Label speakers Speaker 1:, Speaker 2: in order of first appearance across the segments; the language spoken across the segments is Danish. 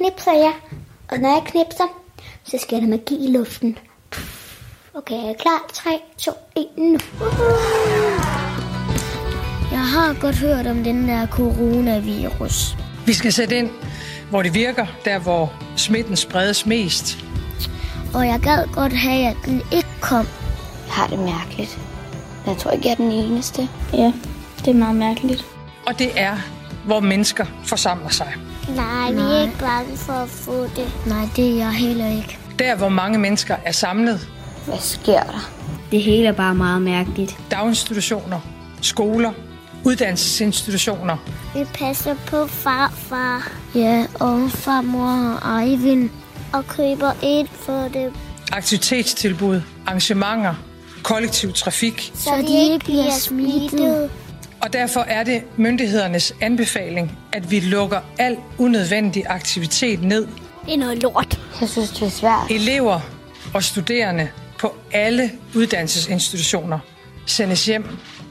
Speaker 1: knipser jeg. Og når jeg knipser, så sker der magi i luften. Okay, jeg er klar. 3, 2, 1, nu.
Speaker 2: Jeg har godt hørt om den der coronavirus.
Speaker 3: Vi skal sætte ind, hvor det virker, der hvor smitten spredes mest.
Speaker 2: Og jeg gad godt have, at den ikke kom.
Speaker 4: Jeg har det mærkeligt. Jeg tror ikke, jeg er den eneste.
Speaker 5: Ja, det er meget mærkeligt.
Speaker 3: Og det er, hvor mennesker forsamler sig.
Speaker 1: Nej, vi er ikke bange for at få det.
Speaker 2: Nej, det er jeg heller ikke.
Speaker 3: Der, hvor mange mennesker er samlet.
Speaker 4: Hvad sker der?
Speaker 5: Det hele er bare meget mærkeligt.
Speaker 3: Daginstitutioner, skoler, uddannelsesinstitutioner.
Speaker 1: Vi passer på farfar
Speaker 2: Ja, og farmor og Eivind.
Speaker 1: og køber ind for det,
Speaker 3: Aktivitetstilbud, arrangementer, kollektiv trafik.
Speaker 1: så, så de ikke bliver smittet.
Speaker 3: Og derfor er det myndighedernes anbefaling, at vi lukker al unødvendig aktivitet ned.
Speaker 1: Det er noget lort.
Speaker 4: Jeg synes, det er svært.
Speaker 3: Elever og studerende på alle uddannelsesinstitutioner sendes hjem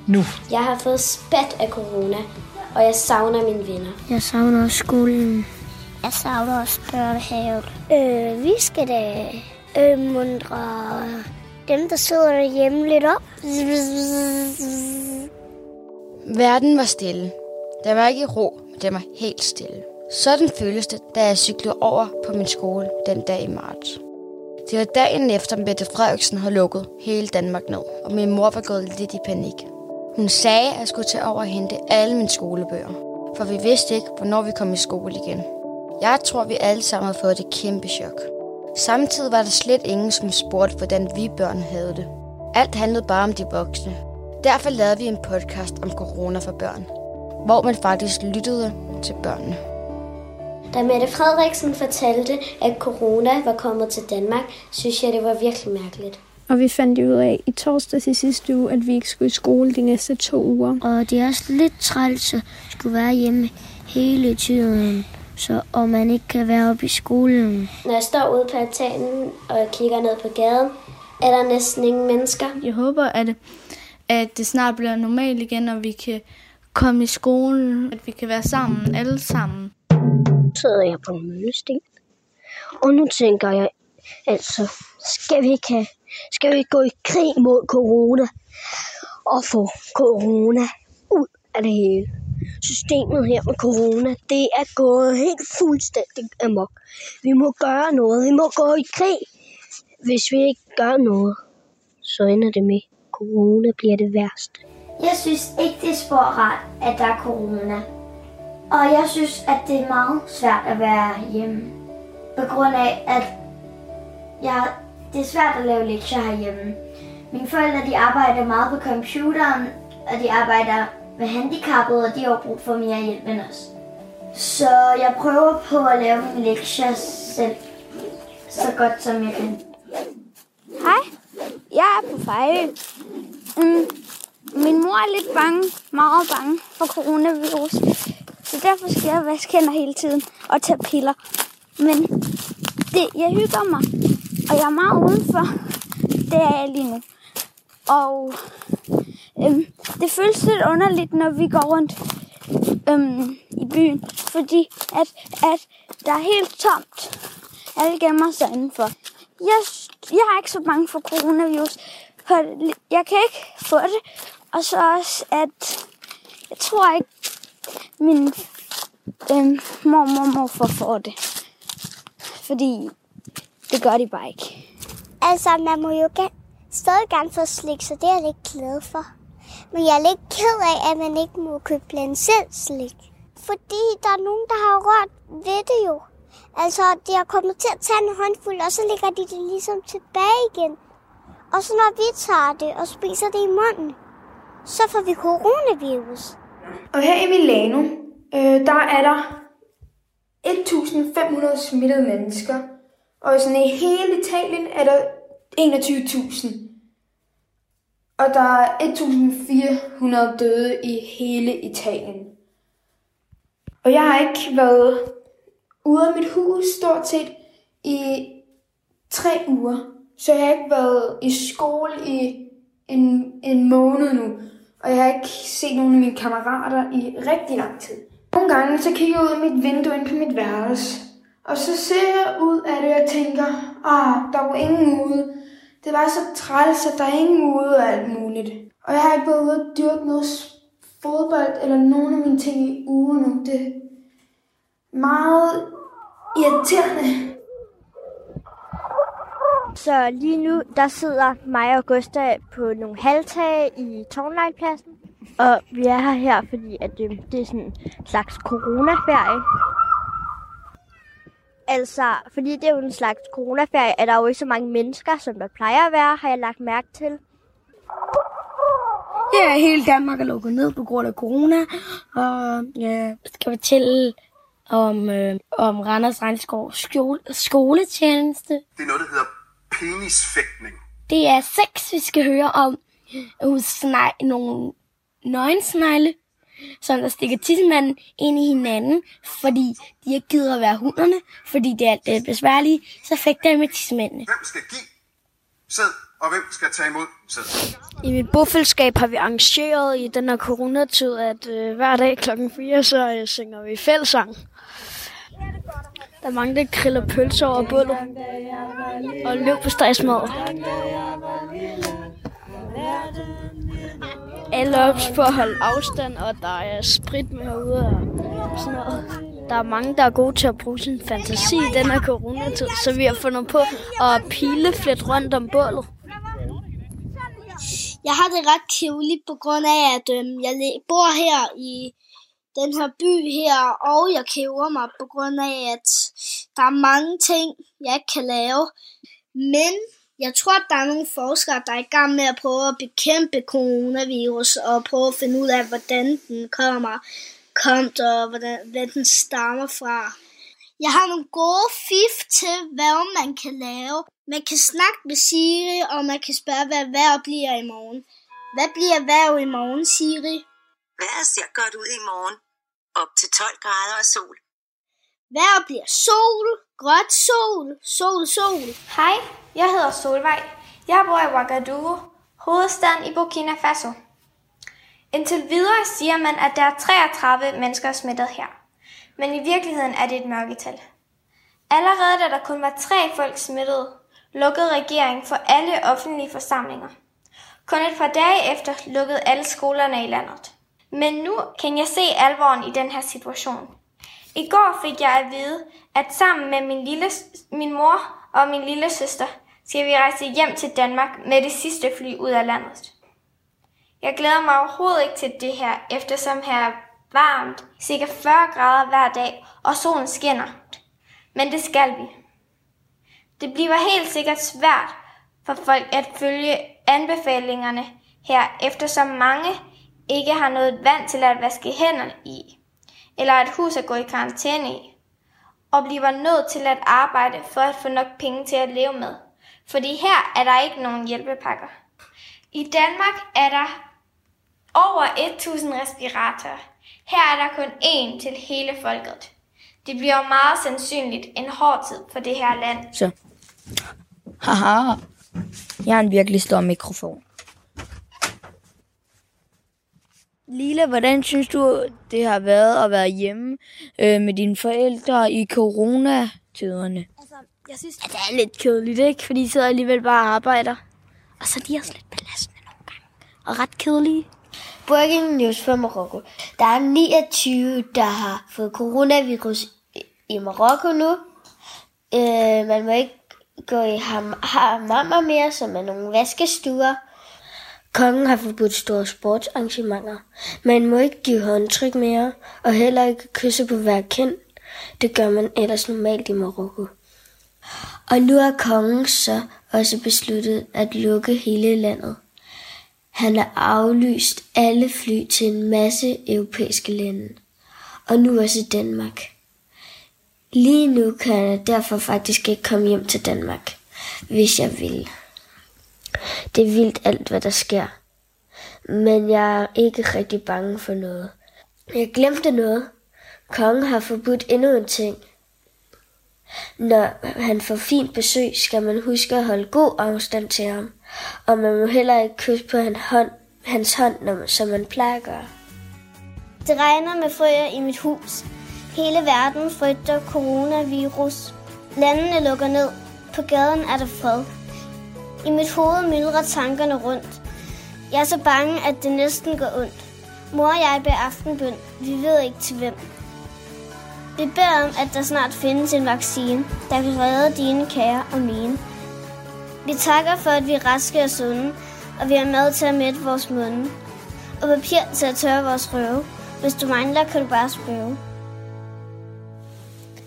Speaker 3: nu.
Speaker 6: Jeg har fået spat af corona, og jeg savner mine venner.
Speaker 2: Jeg savner også skolen.
Speaker 1: Jeg savner også børnehaven. Øh, vi skal da øh, mundre dem, der sidder derhjemme lidt op.
Speaker 7: Verden var stille. Der var ikke ro, men den var helt stille. Sådan føltes det, da jeg cyklede over på min skole den dag i marts. Det var dagen efter, Mette Frederiksen havde lukket hele Danmark ned, og min mor var gået lidt i panik. Hun sagde, at jeg skulle tage over og hente alle mine skolebøger, for vi vidste ikke, hvornår vi kom i skole igen. Jeg tror, vi alle sammen havde fået et kæmpe chok. Samtidig var der slet ingen, som spurgte, hvordan vi børn havde det. Alt handlede bare om de voksne. Derfor lavede vi en podcast om corona for børn, hvor man faktisk lyttede til børnene.
Speaker 6: Da Mette Frederiksen fortalte, at corona var kommet til Danmark, synes jeg, det var virkelig mærkeligt.
Speaker 5: Og vi fandt ud af i torsdag til sidste uge, at vi ikke skulle i skole de næste to uger.
Speaker 2: Og det er også lidt træls at skulle være hjemme hele tiden, så, og man ikke kan være oppe i skolen.
Speaker 6: Når jeg står ude på altanen og kigger ned på gaden, er der næsten ingen mennesker.
Speaker 8: Jeg håber, at, at det snart bliver normalt igen, og vi kan komme i skolen, at vi kan være sammen, alle sammen.
Speaker 1: sidder jeg på en møllesten. Og nu tænker jeg, altså, skal vi ikke, skal vi ikke gå i krig mod corona og få corona ud af det hele? Systemet her med corona, det er gået helt fuldstændig amok. Vi må gøre noget. Vi må gå i krig. Hvis vi ikke gør noget, så ender det med, corona bliver det værste.
Speaker 9: Jeg synes ikke, det er spor rart, at der er corona. Og jeg synes, at det er meget svært at være hjemme. På grund af, at jeg, det er svært at lave lektier herhjemme. Mine forældre de arbejder meget på computeren, og de arbejder med handicappede, og de har brug for mere hjælp end os. Så jeg prøver på at lave mine lektier selv, så godt som jeg kan.
Speaker 10: Hej, jeg er på fejl. Mm, min mor er lidt bange, meget bange for coronavirus. Så derfor skal jeg vaske hænder hele tiden og tage piller. Men det, jeg hygger mig, og jeg er meget udenfor. Det er jeg lige nu. Og øhm, det føles lidt underligt, når vi går rundt øhm, i byen. Fordi at, at der er helt tomt. Alle gemmer sig indenfor. Jeg, jeg er ikke så bange for coronavirus. For jeg kan ikke få det. Og så også, at jeg tror ikke, min øhm, mormor og morfar får det. Fordi det gør de bare ikke.
Speaker 1: Altså, man må jo gerne, stadig gerne få slik, så det er jeg lidt glad for. Men jeg er lidt ked af, at man ikke må købe blandt selv slik. Fordi der er nogen, der har rørt ved det jo. Altså, de har kommet til at tage en håndfuld, og så lægger de det ligesom tilbage igen. Og så når vi tager det og spiser det i munden, så får vi coronavirus.
Speaker 11: Og her i Milano, øh, der er der 1.500 smittede mennesker. Og sådan i hele Italien er der 21.000. Og der er 1.400 døde i hele Italien. Og jeg har ikke været ude af mit hus stort set i tre uger. Så jeg har ikke været i skole i en, en måned nu. Og jeg har ikke set nogen af mine kammerater i rigtig lang tid. Nogle gange så kigger jeg ud af mit vindue ind på mit værelse. Og så ser jeg ud af det og tænker, ah, der var ingen ude. Det var så træls, at der er ingen ude og alt muligt. Og jeg har ikke været ude at dyrke noget fodbold eller nogen af mine ting i ugen nu. Det er meget irriterende.
Speaker 12: Så lige nu, der sidder mig og Gustav på nogle halvtage i Tårnlejpladsen. Og vi er her her, fordi at det, det er sådan en slags coronaferie. Altså, fordi det er jo en slags coronaferie, er der jo ikke så mange mennesker, som der plejer at være, har jeg lagt mærke til.
Speaker 5: Ja, hele Danmark er lukket ned på grund af corona, og ja, skal fortælle om, øh, om Randers Regnskov skole, skoletjeneste.
Speaker 13: Det er noget, der hedder penisfægtning.
Speaker 5: Det er sex, vi skal høre om hos snej, nogle nøgensnegle, som der stikker tissemanden ind i hinanden, fordi de ikke gider at være hunderne, fordi det er alt det besværlige, så fægter jeg med tissemændene.
Speaker 13: Hvem skal give sæd, og hvem skal tage imod sæd?
Speaker 14: I mit bofællesskab har vi arrangeret i den her coronatid, at øh, hver dag klokken 4, så øh, synger vi fællesang. Der er mange, der griller pølser over bullet og løb på stegsmad. Alle ops på at holde afstand, og der er sprit med herude og sådan noget. Der er mange, der er gode til at bruge sin fantasi i den her coronatid, så vi har fundet på at pile flet rundt om bålet.
Speaker 15: Jeg har det ret kedeligt på grund af, at øhm, jeg bor her i den her by her, og jeg kæver mig på grund af, at der er mange ting, jeg ikke kan lave. Men jeg tror, at der er nogle forskere, der er i gang med at prøve at bekæmpe coronavirus og prøve at finde ud af, hvordan den kommer, komt og hvordan, hvad den stammer fra. Jeg har nogle gode fif til, hvad man kan lave. Man kan snakke med Siri, og man kan spørge, hvad vejr bliver i morgen. Hvad bliver vejr i morgen, Siri?
Speaker 16: Vejret ser godt ud i morgen. Op til 12 grader og sol.
Speaker 15: Vejr bliver sol, gråt sol, sol, sol.
Speaker 17: Hej, jeg hedder Solvej. Jeg bor i Ouagadougou, hovedstaden i Burkina Faso. Indtil videre siger man, at der er 33 mennesker smittet her. Men i virkeligheden er det et mørketal. Allerede da der kun var tre folk smittet, lukkede regeringen for alle offentlige forsamlinger. Kun et par dage efter lukkede alle skolerne i landet. Men nu kan jeg se alvoren i den her situation. I går fik jeg at vide, at sammen med min, lille, min mor og min lille søster skal vi rejse hjem til Danmark med det sidste fly ud af landet. Jeg glæder mig overhovedet ikke til det her, eftersom her er varmt, cirka 40 grader hver dag, og solen skinner. Men det skal vi. Det bliver helt sikkert svært for folk at følge anbefalingerne her, eftersom mange ikke har noget vand til at vaske hænderne i, eller et hus at gå i karantæne i, og bliver nødt til at arbejde for at få nok penge til at leve med. Fordi her er der ikke nogen hjælpepakker. I Danmark er der over 1000 respiratorer. Her er der kun én til hele folket. Det bliver meget sandsynligt en hård tid for det her land.
Speaker 5: Så. Haha. Jeg har en virkelig stor mikrofon. Lila, hvordan synes du, det har været at være hjemme øh, med dine forældre i coronatiderne?
Speaker 14: Altså, jeg synes, at det er lidt kedeligt, ikke? Fordi de sidder alligevel bare og arbejder. Og så er de også lidt belastende nogle gange. Og ret kedelige.
Speaker 2: Breaking news fra Marokko. Der er 29, der har fået coronavirus i Marokko nu. Øh, man må ikke gå i hammammer mere, som er nogle vaskestuer. Kongen har forbudt store sportsarrangementer. Man må ikke give håndtryk mere, og heller ikke kysse på hver kind. Det gør man ellers normalt i Marokko. Og nu har kongen så også besluttet at lukke hele landet. Han har aflyst alle fly til en masse europæiske lande, og nu også Danmark. Lige nu kan jeg derfor faktisk ikke komme hjem til Danmark, hvis jeg vil. Det er vildt alt, hvad der sker. Men jeg er ikke rigtig bange for noget. Jeg glemte noget. Kongen har forbudt endnu en ting. Når han får fint besøg, skal man huske at holde god afstand til ham. Og man må heller ikke kysse på hans hånd, hans hånd når, som man plejer at gøre.
Speaker 15: Det regner med frøer i mit hus.
Speaker 1: Hele verden frygter coronavirus. Landene lukker ned. På gaden er der fred. I mit hoved myldrer tankerne rundt. Jeg er så bange, at det næsten går ondt. Mor og jeg beder aftenbøn. Vi ved ikke til hvem. Vi beder om, at der snart findes en vaccine, der kan redde dine kære og mine. Vi takker for, at vi er raske og sunde, og vi har mad til at mætte vores munde. Og papir til at tørre vores røve. Hvis du mangler, kan du bare spørge.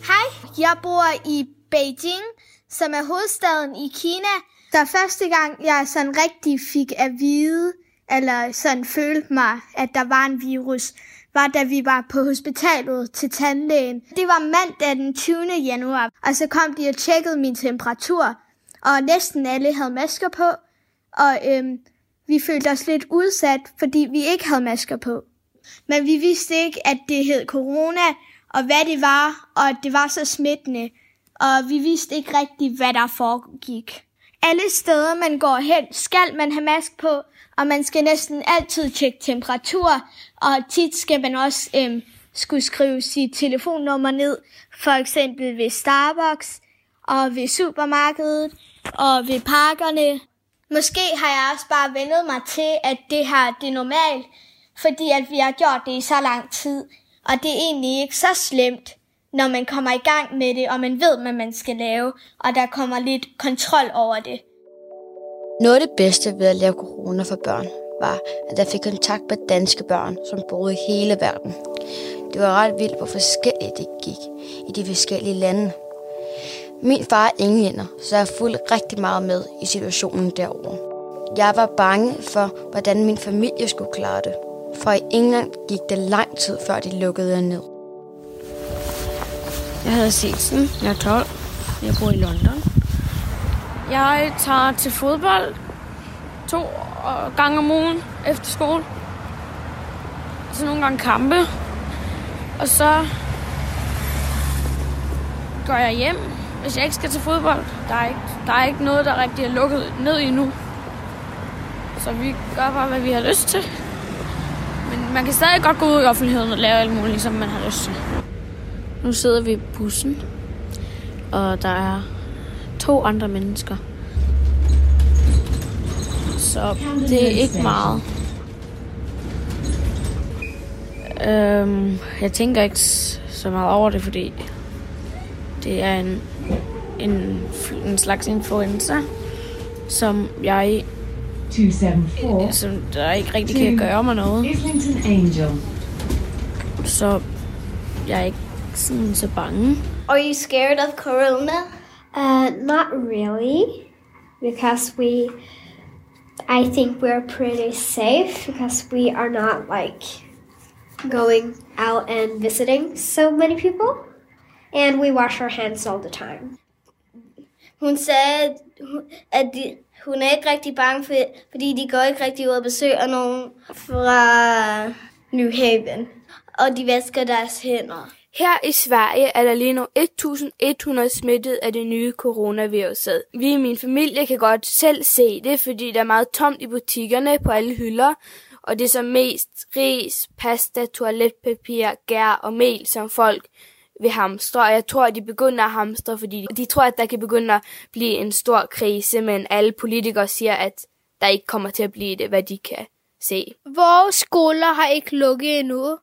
Speaker 8: Hej, jeg bor i Beijing, som er hovedstaden i Kina. Der første gang, jeg sådan rigtig fik at vide, eller sådan følte mig, at der var en virus, var da vi var på hospitalet til tandlægen. Det var mandag den 20. januar, og så kom de og tjekkede min temperatur, og næsten alle havde masker på, og øhm, vi følte os lidt udsat, fordi vi ikke havde masker på. Men vi vidste ikke, at det hed corona, og hvad det var, og at det var så smittende, og vi vidste ikke rigtigt, hvad der foregik. Alle steder, man går hen, skal man have mask på, og man skal næsten altid tjekke temperatur, og tit skal man også øhm, skulle skrive sit telefonnummer ned, for eksempel ved Starbucks, og ved supermarkedet, og ved parkerne. Måske har jeg også bare vendet mig til, at det her det er normalt, fordi at vi har gjort det i så lang tid, og det er egentlig ikke så slemt, når man kommer i gang med det, og man ved, hvad man skal lave, og der kommer lidt kontrol over det.
Speaker 7: Noget af det bedste ved at lave corona for børn, var, at jeg fik kontakt med danske børn, som boede i hele verden. Det var ret vildt, hvor forskelligt det gik i de forskellige lande. Min far er englænder, så jeg fulgte rigtig meget med i situationen derovre. Jeg var bange for, hvordan min familie skulle klare det. For i England gik det lang tid, før de lukkede ned.
Speaker 14: Jeg hedder Silsen. Jeg er 12. Jeg bor i London. Jeg tager til fodbold to gange om ugen efter skole. Så nogle gange kampe. Og så går jeg hjem, hvis jeg ikke skal til fodbold. Der er ikke, der er ikke noget, der rigtig er lukket ned endnu. Så vi gør bare, hvad vi har lyst til. Men man kan stadig godt gå ud i offentligheden og lave alt muligt, som man har lyst til. Nu sidder vi i bussen, og der er to andre mennesker. Så det er ikke meget. Øhm, jeg tænker ikke så meget over det, fordi det er en, en, en slags influenza, som jeg
Speaker 18: 274
Speaker 14: som der ikke rigtig kan gøre mig noget. Så jeg er ikke sådan så bange.
Speaker 19: Are you scared of corona? Uh, not really, because we, I think we're pretty safe because we are not like going out and visiting so many people, and we wash our hands all the time.
Speaker 20: Hun sagde, at de, hun er ikke rigtig bange, for, fordi de går ikke rigtig ud og besøger nogen fra New Haven, og de vasker deres hænder.
Speaker 21: Her i Sverige er der lige nu 1100 smittet af det nye coronaviruset. Vi i min familie kan godt selv se det, fordi der er meget tomt i butikkerne på alle hylder, og det er som mest ris, pasta, toiletpapir, gær og mel, som folk vil hamstre. Og jeg tror, at de begynder at hamstre, fordi de tror, at der kan begynde at blive en stor krise, men alle politikere siger, at der ikke kommer til at blive det, hvad de kan se.
Speaker 8: Vores skoler har ikke lukket endnu,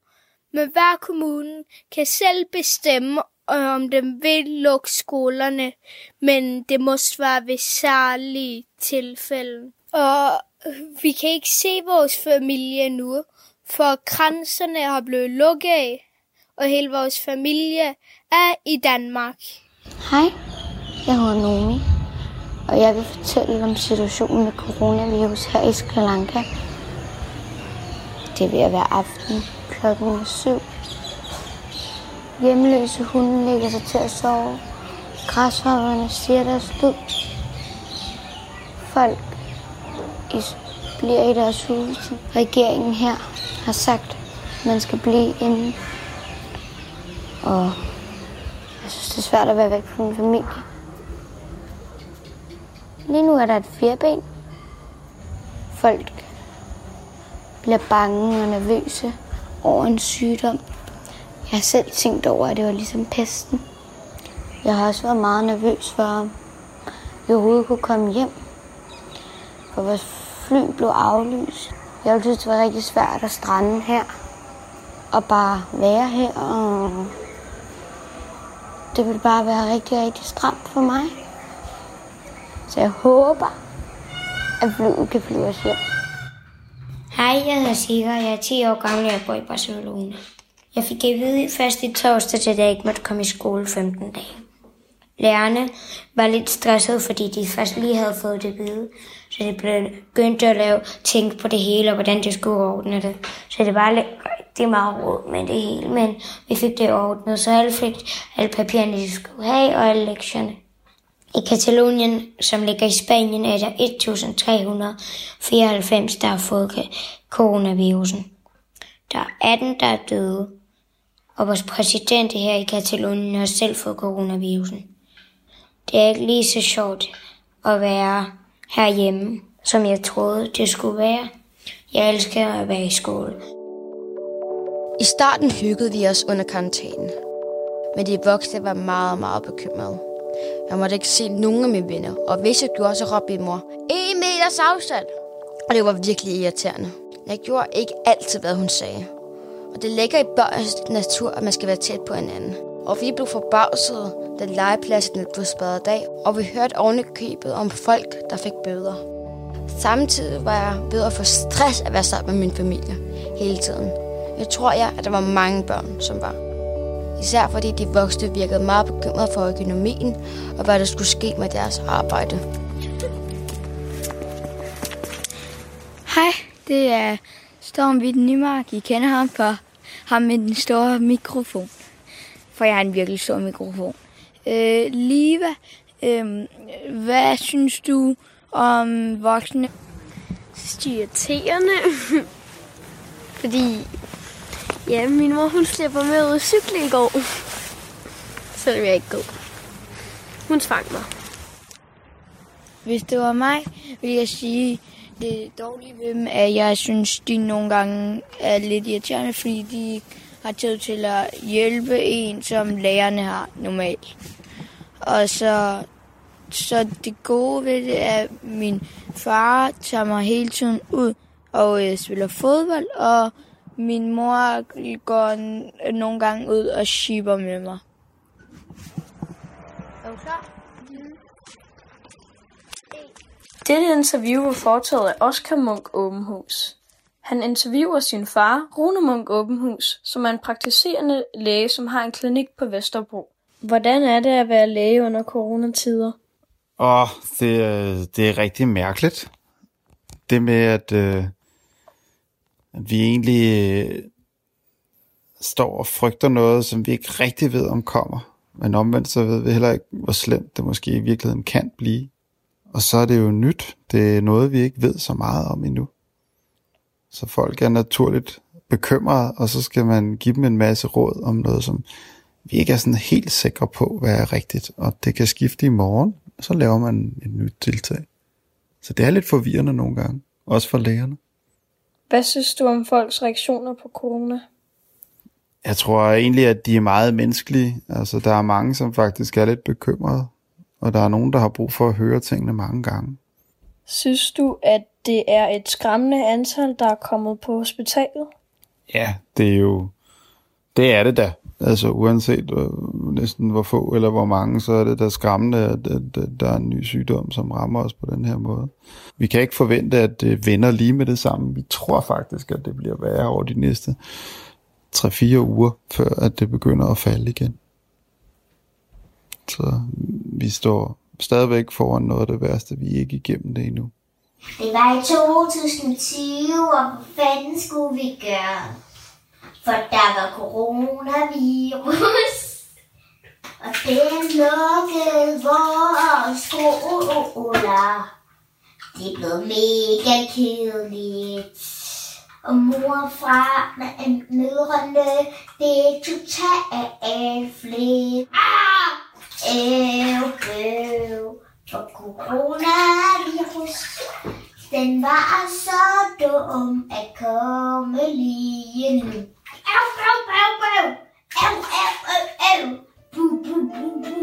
Speaker 8: men hver kommune kan selv bestemme, øh, om den vil lukke skolerne, men det må være ved særlige tilfælde. Og øh, vi kan ikke se vores familie nu, for grænserne har blevet lukket af, og hele vores familie er i Danmark.
Speaker 4: Hej, jeg hedder Nomi, og jeg vil fortælle om situationen med coronavirus her i Sri Lanka. Det er ved at være aften klokken 7. Hjemløse hunde lægger sig til at sove. Græshopperne siger deres lyd. Folk bliver i deres huse. Regeringen her har sagt, at man skal blive inde. Og jeg synes, det er svært at være væk fra min familie. Lige nu er der et fireben. Folk bliver bange og nervøse over en sygdom.
Speaker 22: Jeg har selv tænkt over, at det var ligesom pesten. Jeg har også været meget nervøs for, om jeg overhovedet kunne komme hjem. For vores fly blev aflyst. Jeg synes, det var rigtig svært at strande her. Og bare være her. Og det ville bare være rigtig, rigtig stramt for mig. Så jeg håber, at flyet kan flyve os hjem.
Speaker 4: Hej, jeg hedder Sigur, jeg er 10 år gammel, og jeg bor i Barcelona. Jeg fik at vide først i torsdag, at jeg ikke måtte komme i skole 15 dage. Lærerne var lidt stressede, fordi de først lige havde fået det at vide. Så de begyndte at lave tænke på det hele, og hvordan de skulle ordne det. Så det var rigtig meget råd med det hele, men vi fik det ordnet, så alle fik alle papirerne, de skulle have, og alle lektierne. I Katalonien, som ligger i Spanien, er der 1394, der har fået coronavirusen. Der er 18, der er døde, og vores præsident her i Katalonien har selv fået coronavirusen. Det er ikke lige så sjovt at være herhjemme, som jeg troede, det skulle være. Jeg elsker at være i skole.
Speaker 7: I starten hyggede vi os under karantænen, men de voksne var meget, meget bekymrede. Jeg måtte ikke se nogen af mine venner, og hvis jeg gjorde, så råbte min mor, en meters afstand. Og det var virkelig irriterende. Jeg gjorde ikke altid, hvad hun sagde. Og det ligger i børns natur, at man skal være tæt på hinanden. Og vi blev forbavset, da legepladsen blev spadet af, og vi hørte ovenikøbet om folk, der fik bøder. Samtidig var jeg ved at få stress at være sammen med min familie hele tiden. Jeg tror jeg, at der var mange børn, som var. Især fordi de voksne virkede meget bekymrede for økonomien og hvad der skulle ske med deres arbejde.
Speaker 11: Hej, det er Storm Vidt Nymark. I kender ham for ham med den store mikrofon. For jeg har en virkelig stor mikrofon. Øh, Liva, øh, hvad synes du om voksne?
Speaker 23: Irriterende. Fordi Ja, min mor hun slipper med ud at cykle i går. Selvom jeg ikke går. Hun tvang mig.
Speaker 11: Hvis det var mig, ville jeg sige, det dårlige ved dem, at jeg synes, de nogle gange er lidt irriterende, fordi de har tid til at hjælpe en, som lærerne har normalt. Og så, så det gode ved det er, at min far tager mig hele tiden ud og øh, spiller fodbold, og min mor går nogle gange ud og shipper med mig.
Speaker 23: Er du klar? Dette interview var foretaget af Oscar Munk Åbenhus. Han interviewer sin far, Rune Munk Åbenhus, som er en praktiserende læge, som har en klinik på Vesterbro. Hvordan er det at være læge under coronatider?
Speaker 24: Åh, det, er, det er rigtig mærkeligt. Det med, at, øh, at vi egentlig øh, står og frygter noget, som vi ikke rigtig ved om kommer. Men omvendt så ved vi heller ikke, hvor slemt det måske i virkeligheden kan blive. Og så er det jo nyt. Det er noget, vi ikke ved så meget om endnu. Så folk er naturligt bekymrede, og så skal man give dem en masse råd om noget, som vi ikke er sådan helt sikre på, hvad er rigtigt. Og det kan skifte i morgen, og så laver man et nyt tiltag. Så det er lidt forvirrende nogle gange, også for lægerne.
Speaker 23: Hvad synes du om folks reaktioner på corona?
Speaker 24: Jeg tror egentlig, at de er meget menneskelige. Altså, der er mange, som faktisk er lidt bekymrede, og der er nogen, der har brug for at høre tingene mange gange.
Speaker 23: Synes du, at det er et skræmmende antal, der er kommet på hospitalet?
Speaker 24: Ja, det er jo... Det er det da. Altså uanset uh, næsten hvor få eller hvor mange, så er det da skræmmende, at, at, at der er en ny sygdom, som rammer os på den her måde. Vi kan ikke forvente, at det vender lige med det samme. Vi tror faktisk, at det bliver værre over de næste 3-4 uger, før at det begynder at falde igen. Så vi står stadigvæk foran noget af det værste. Vi er ikke igennem det endnu.
Speaker 2: Det var i 2020, og hvad fanden skulle vi gøre? For der var coronavirus. Og den lukkede vores skoler. Det blev mega kedeligt. Og mor og far med mødrene, det er totalt flit. Ah! Øv, øv. For coronavirus, den var så dum at komme lige nu. Au, au, au, au.
Speaker 1: Au, au, au, au. Bu, bu, bu, bu.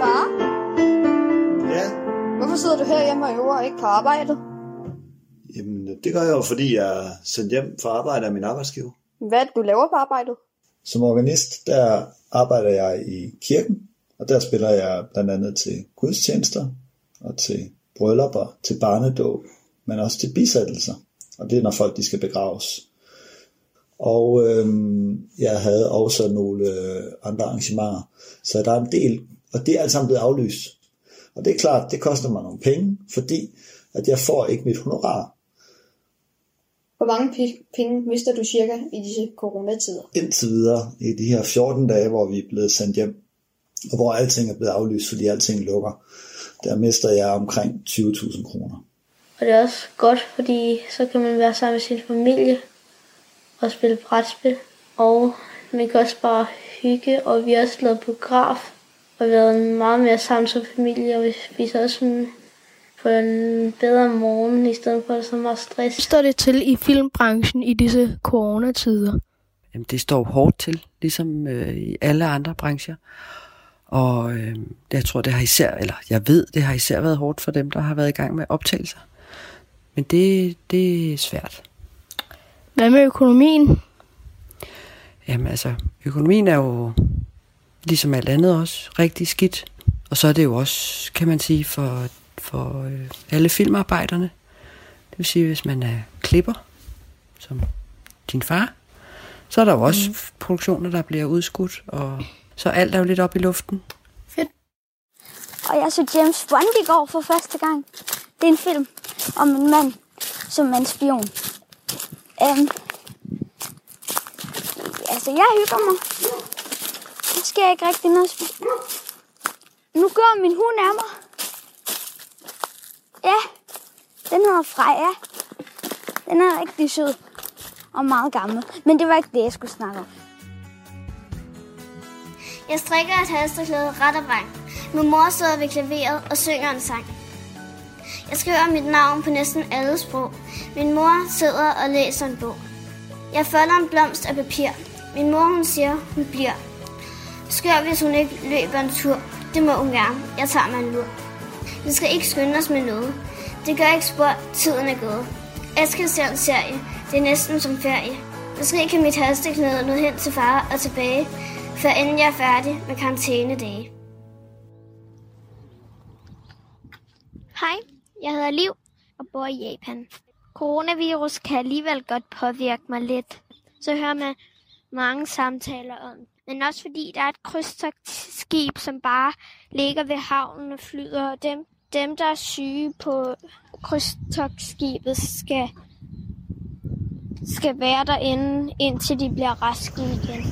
Speaker 21: Far,
Speaker 25: Ja,
Speaker 21: hvorfor sidder du her hjemme og øver og ikke på arbejdet?
Speaker 25: jamen, det gør jeg jo, fordi jeg er sendt hjem fra arbejde af min arbejdsgiver.
Speaker 21: Hvad er det, du laver på arbejdet?
Speaker 25: Som organist, der arbejder jeg i kirken, og der spiller jeg blandt andet til gudstjenester, og til bryllupper, til barnedåb, men også til bisættelser. Og det er, når folk de skal begraves. Og øhm, jeg havde også nogle øh, andre arrangementer. Så der er en del, og det er alt sammen blevet aflyst. Og det er klart, det koster mig nogle penge, fordi at jeg får ikke mit honorar.
Speaker 21: Hvor mange penge mister du cirka i disse coronatider?
Speaker 25: indtil videre i de her 14 dage, hvor vi er blevet sendt hjem, og hvor alting er blevet aflyst, fordi alting lukker, der mister jeg omkring 20.000 kroner.
Speaker 26: Og det er også godt, fordi så kan man være sammen med sin familie og spille brætspil. Og man kan også bare hygge, og vi har også lavet biograf og været meget mere sammen som familie, og vi spiser også sådan på en bedre morgen, i stedet for at så meget stress.
Speaker 8: Står det til i filmbranchen i disse coronatider?
Speaker 27: Jamen, det står hårdt til, ligesom øh, i alle andre brancher. Og øh, jeg tror, det har især, eller jeg ved, det har især været hårdt for dem, der har været i gang med optagelser. Men det, det er svært.
Speaker 8: Hvad med økonomien?
Speaker 27: Jamen altså, økonomien er jo ligesom alt andet også rigtig skidt. Og så er det jo også, kan man sige, for, for øh, alle filmarbejderne. Det vil sige, hvis man er klipper, som din far, så er der jo også mm. produktioner, der bliver udskudt, og så alt er jo lidt op i luften.
Speaker 10: Og jeg så James Bond i går for første gang. Det er en film om en mand, som er en spion. Um, altså, jeg hygger mig. Der sker ikke rigtig noget. Nu går min hund af mig. Ja, den hedder Freja. Den er rigtig sød og meget gammel. Men det var ikke det, jeg skulle snakke om.
Speaker 1: Jeg strikker et halsterklæde ret og vang. Min mor sidder ved klaveret og synger en sang. Jeg skriver mit navn på næsten alle sprog. Min mor sidder og læser en bog. Jeg folder en blomst af papir. Min mor hun siger, hun bliver. Skør, hvis hun ikke løber en tur. Det må hun gerne. Jeg tager mig en lur. Vi skal ikke skynde os med noget. Det gør ikke spor. Tiden er gået. Jeg skal se en serie. Det er næsten som ferie. Måske kan mit halsteklæde nå hen til far og tilbage, før inden jeg er færdig med karantænedage.
Speaker 28: Hej, jeg hedder Liv og bor i Japan. Coronavirus kan alligevel godt påvirke mig lidt. Så hører man mange samtaler om. Men også fordi der er et krydstogtskib, som bare ligger ved havnen og flyder. Og dem, dem, der er syge på krydstogtskibet, skal, skal være derinde, indtil de bliver raske igen.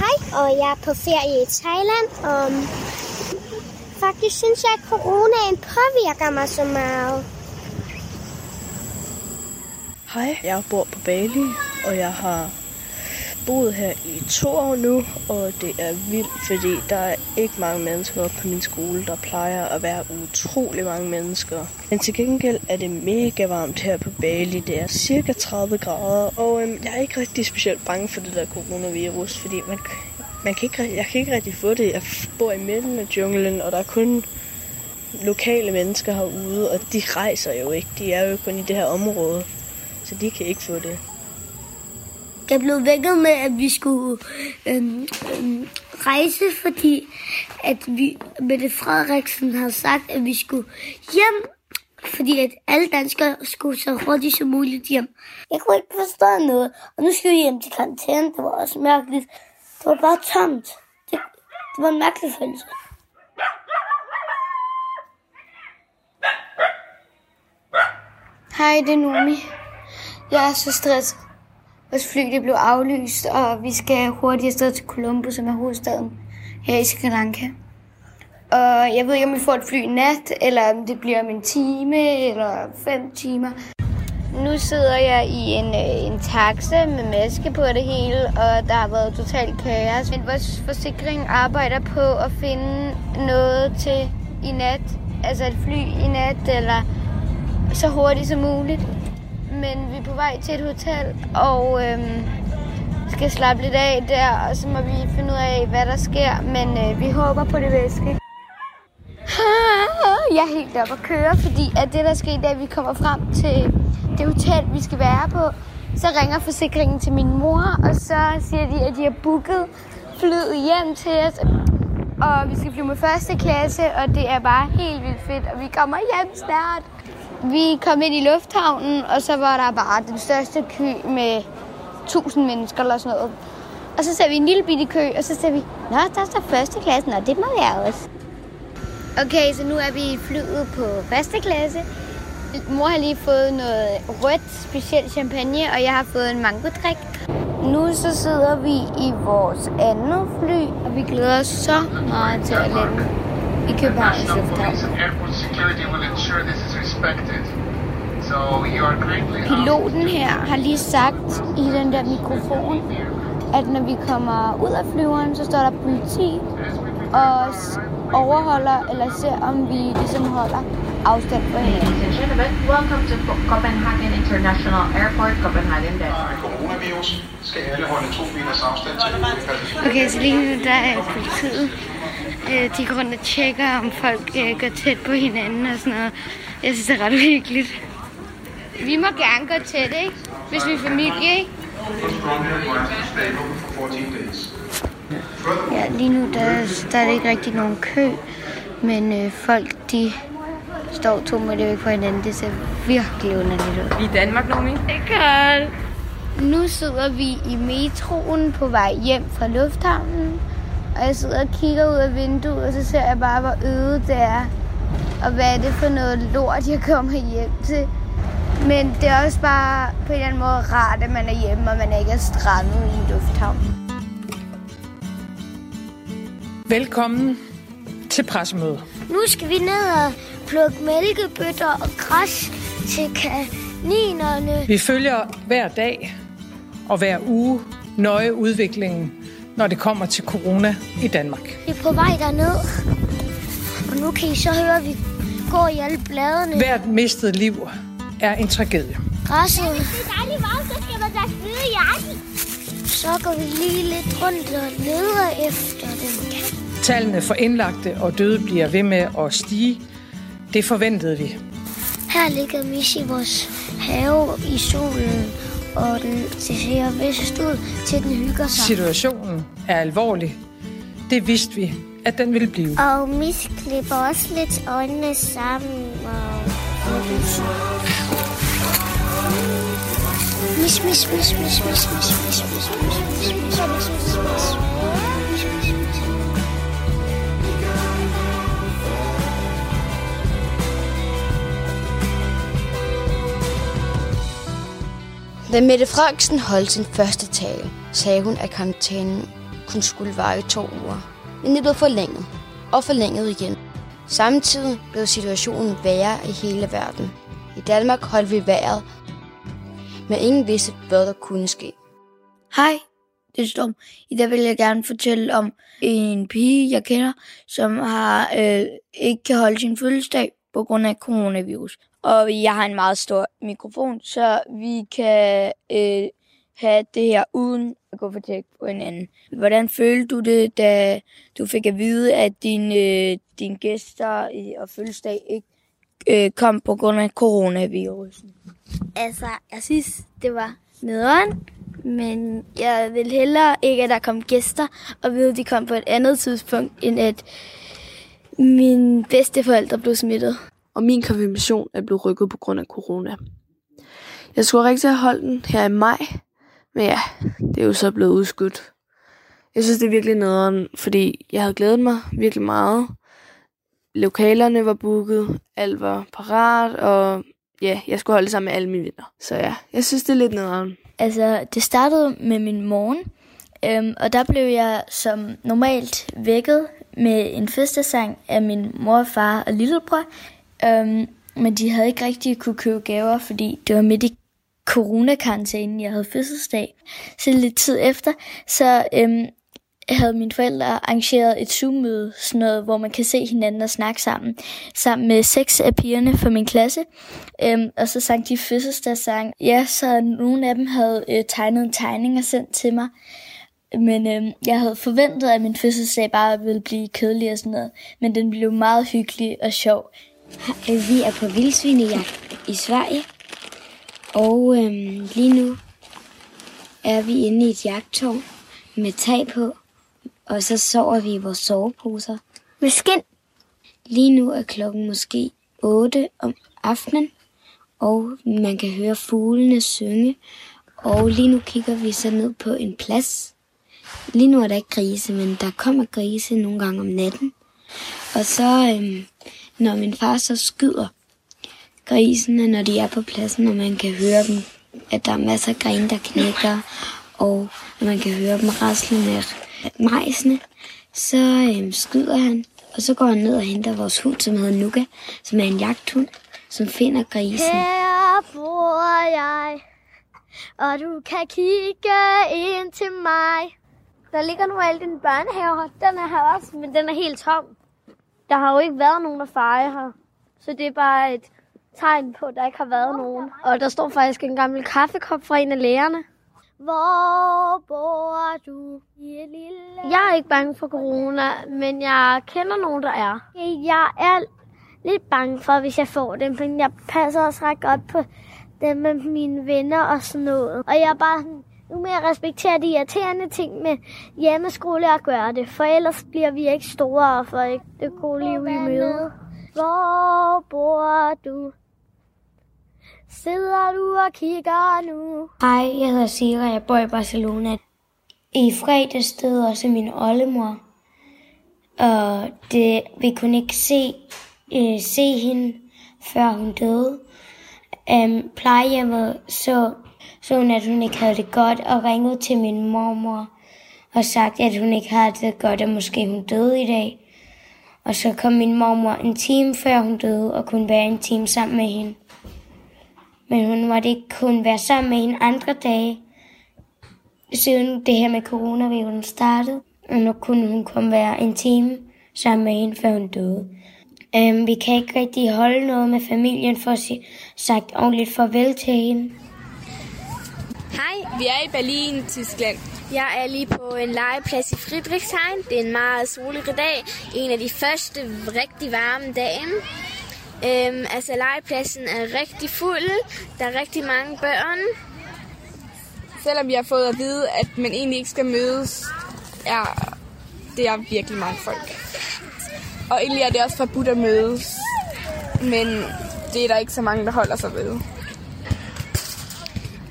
Speaker 29: Hej, og jeg er på ferie i Thailand, og faktisk synes jeg, at coronaen påvirker mig så meget.
Speaker 30: Hej, jeg bor på Bali, og jeg har boet her i to år nu, og det er vildt, fordi der er ikke mange mennesker på min skole, der plejer at være utrolig mange mennesker. Men til gengæld er det mega varmt her på Bali. Det er cirka 30 grader, og øhm, jeg er ikke rigtig specielt bange for det der coronavirus, fordi man, man kan ikke, jeg kan ikke rigtig få det. Jeg bor i midten af junglen, og der er kun lokale mennesker herude, og de rejser jo ikke. De er jo kun i det her område, så de kan ikke få det.
Speaker 2: Jeg blev vækket med, at vi skulle øhm, øhm, rejse, fordi at vi, Mette Frederiksen har sagt, at vi skulle hjem, fordi at alle danskere skulle så hurtigt som muligt hjem. Jeg kunne ikke forstå noget, og nu skal vi hjem til karantæne. Det var også mærkeligt. Det var bare tomt. Det, det var en mærkelig følelse.
Speaker 21: Hej, det er Nomi. Jeg er så stresset. Vores fly det blev aflyst, og vi skal hurtigt afsted til Colombo, som er hovedstaden her i Sri Lanka. Og jeg ved ikke, om vi får et fly i nat, eller om det bliver om en time, eller fem timer. Nu sidder jeg i en, øh, en taxa med maske på det hele, og der har været totalt kaos. Men vores forsikring arbejder på at finde noget til i nat, altså et fly i nat, eller så hurtigt som muligt.
Speaker 4: men vi er på vej til et hotel, og øhm, skal slappe lidt af der, og så må vi finde ud af, hvad der sker, men øh, vi håber på det væske. Jeg er helt oppe at køre, fordi at det, der sker, da vi kommer frem til det hotel, vi skal være på, så ringer forsikringen til min mor, og så siger de, at de har booket flyet hjem til os. Og vi skal flyve med første klasse, og det er bare helt vildt fedt, og vi kommer hjem snart. Vi kom ind i lufthavnen, og så var der bare den største kø med 1000 mennesker eller sådan noget. Og så ser vi en lille bitte kø, og så ser vi, Nå, der står første klassen, og det må være også. Okay, så nu er vi flyet på første klasse. Mor har lige fået noget rødt, specielt champagne, og jeg har fået en mangodrik. Nu så sidder vi i vores andet fly, og vi glæder os så meget til at lande i Københavns Lufthavn. Piloten her har lige sagt i den der mikrofon, at når vi kommer ud af flyveren, så står der politi og overholder eller ser, om vi ligesom holder afstand for hinanden.
Speaker 31: Ladies and gentlemen, welcome to Copenhagen International Airport, Copenhagen, Denmark.
Speaker 32: Coronavirus skal alle holde to meters afstand til
Speaker 4: Okay, så lige nu der er politiet. Øh, De går rundt og tjekker, om folk øh, går tæt på hinanden og sådan noget. Jeg synes, det er ret hyggeligt. Vi må gerne gå tæt, ikke? Hvis vi er familie, ikke? Ja, lige nu der, der er det ikke rigtig nogen kø, men øh, folk de står to meter væk fra hinanden. Det ser virkelig underligt ud.
Speaker 33: Vi er i Danmark, Nomi.
Speaker 4: Det er godt. Nu sidder vi i metroen på vej hjem fra lufthavnen, og jeg sidder og kigger ud af vinduet, og så ser jeg bare, hvor øde det er. Og hvad er det for noget lort, jeg kommer hjem til. Men det er også bare på en eller anden måde rart, at man er hjemme, og man ikke er strandet i en lufthavn.
Speaker 3: Velkommen til pressemødet.
Speaker 2: Nu skal vi ned og plukke mælkebøtter og græs til kaninerne.
Speaker 3: Vi følger hver dag og hver uge nøje udviklingen, når det kommer til corona i Danmark.
Speaker 2: Vi er på vej derned. Og nu kan I så høre, at vi går i alle bladene.
Speaker 3: Hvert mistet liv er en tragedie.
Speaker 2: Græsset. Ja, hvis det er dejligt varmt, så skal man da skide i jakken. Så går vi lige lidt rundt og leder efter dem.
Speaker 3: Tallene for indlagte og døde bliver ved med at stige. Det forventede vi.
Speaker 2: Her ligger Miss i vores have i solen, og den ser vist ud til, den hygger sig.
Speaker 3: Situationen er alvorlig. Det vidste vi, at den ville blive.
Speaker 2: Og Miss klipper også lidt øjnene sammen. Og... Miss, miss, miss, miss, miss, miss, miss, miss, miss, miss, miss, miss, miss, miss.
Speaker 7: Da Mette Frederiksen holdt sin første tale, sagde hun, at karantænen kun skulle vare i to uger. Men det blev forlænget og forlænget igen. Samtidig blev situationen værre i hele verden. I Danmark holdt vi vejret, men ingen vidste, hvad der kunne ske.
Speaker 4: Hej, det er Storm. I dag vil jeg gerne fortælle om en pige, jeg kender, som har øh, ikke kan holde sin fødselsdag på grund af coronavirus. Og jeg har en meget stor mikrofon, så vi kan øh, have det her uden at gå for tæt på hinanden. Hvordan følte du det, da du fik at vide, at dine, øh, dine gæster øh, og fødselsdag ikke øh, kom på grund af coronavirusen?
Speaker 11: Altså, jeg synes, det var nederen, men jeg vil hellere ikke, at der kom gæster, og vide, at de kom på et andet tidspunkt, end at mine bedsteforældre blev smittet.
Speaker 21: Og min konfirmation er blevet rykket på grund af corona. Jeg skulle rigtig have holdt den her i maj, men ja, det er jo så blevet udskudt. Jeg synes, det er virkelig nederen, fordi jeg havde glædet mig virkelig meget. Lokalerne var booket, alt var parat, og ja, jeg skulle holde det sammen med alle mine venner. Så ja, jeg synes, det er lidt nederen.
Speaker 11: Altså, det startede med min morgen, øhm, og der blev jeg som normalt vækket med en fødselsdag af min mor, far og lillebror. Øhm, men de havde ikke rigtig kunne købe gaver, fordi det var midt i coronakarantænen, jeg havde fødselsdag. Så lidt tid efter, så øhm, havde mine forældre arrangeret et Zoom-møde, sådan noget, hvor man kan se hinanden og snakke sammen, sammen med seks af pigerne fra min klasse. Øhm, og så sang de fødselsdagssang. Ja, så nogle af dem havde øh, tegnet en tegning og sendt til mig. Men øhm, jeg havde forventet, at min fødselsdag bare ville blive kedelig og sådan noget. Men den blev meget hyggelig og sjov.
Speaker 4: Vi er på vildsvinejagt i Sverige. Og øhm, lige nu er vi inde i et jagttårn med tag på. Og så sover vi i vores soveposer.
Speaker 5: Med skin.
Speaker 4: Lige nu er klokken måske 8 om aftenen. Og man kan høre fuglene synge. Og lige nu kigger vi så ned på en plads. Lige nu er der ikke grise, men der kommer grise nogle gange om natten. Og så, øhm, når min far så skyder grisene, når de er på pladsen, og man kan høre dem, at der er masser af grene, der knækker, og at man kan høre dem rasle med majsene, så øhm, skyder han, og så går han ned og henter vores hund, som hedder Nuka, som er en jagthund, som finder grisen.
Speaker 5: Her bor jeg, og du kan kigge ind til mig. Der ligger nu alt dine børnehaver. her. Den er her også, men den er helt tom. Der har jo ikke været nogen at feje her. Så det er bare et tegn på, at der ikke har været nogen. Og der står faktisk en gammel kaffekop fra en af lærerne. Hvor bor du lille... Jeg er ikke bange for corona, men jeg kender nogen, der er. Jeg er lidt bange for, hvis jeg får det, men jeg passer også ret godt på dem med mine venner og sådan noget. Og jeg er bare sådan, nu må jeg respektere de irriterende ting med hjemmeskole og gøre det, for ellers bliver vi ikke store og får ikke det gode liv i møde. Hvor bor du? Sidder du og kigger nu?
Speaker 4: Hej, jeg hedder Sira, jeg bor i Barcelona. I fredags døde også min oldemor. Og det, vi kunne ikke se, øh, se hende, før hun døde. Um, plejehjemmet så, så hun, at hun ikke havde det godt, og ringede til min mormor og sagt, at hun ikke havde det godt, og måske hun døde i dag. Og så kom min mormor en time før hun døde, og kunne være en time sammen med hende. Men hun måtte ikke kun være sammen med hende andre dage, siden det her med coronavirusen startede. Og nu kunne hun kun være en time sammen med hende, før hun døde. Øhm, vi kan ikke rigtig holde noget med familien for at sige sagt ordentligt farvel til hende.
Speaker 14: Hej, vi er i Berlin, Tyskland. Jeg er lige på en legeplads i Friedrichshain. Det er en meget solig dag. En af de første rigtig varme dage. Øhm, altså legepladsen er rigtig fuld. Der er rigtig mange børn.
Speaker 33: Selvom vi har fået at vide, at man egentlig ikke skal mødes, er det er virkelig mange folk. Og egentlig er det også forbudt at mødes. Men det er der ikke så mange, der holder sig ved.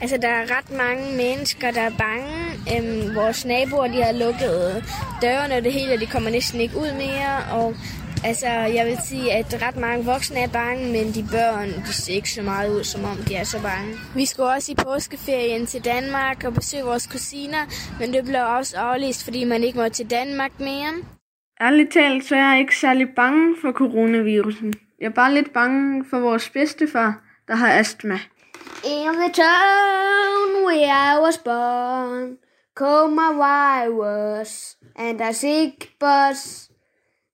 Speaker 14: Altså, der er ret mange mennesker, der er bange. Øhm, vores naboer, de har lukket dørene og det hele, og de kommer næsten ikke ud mere. Og altså, jeg vil sige, at ret mange voksne er bange, men de børn, de ser ikke så meget ud, som om de er så bange. Vi skulle også i påskeferien til Danmark og besøge vores kusiner, men det blev også aflyst, fordi man ikke må til Danmark mere.
Speaker 21: Ærligt talt, så er jeg ikke særlig bange for coronavirusen. Jeg er bare lidt bange for vores bedstefar, der har astma.
Speaker 5: In the town where I was born, coronavirus and a sick bus.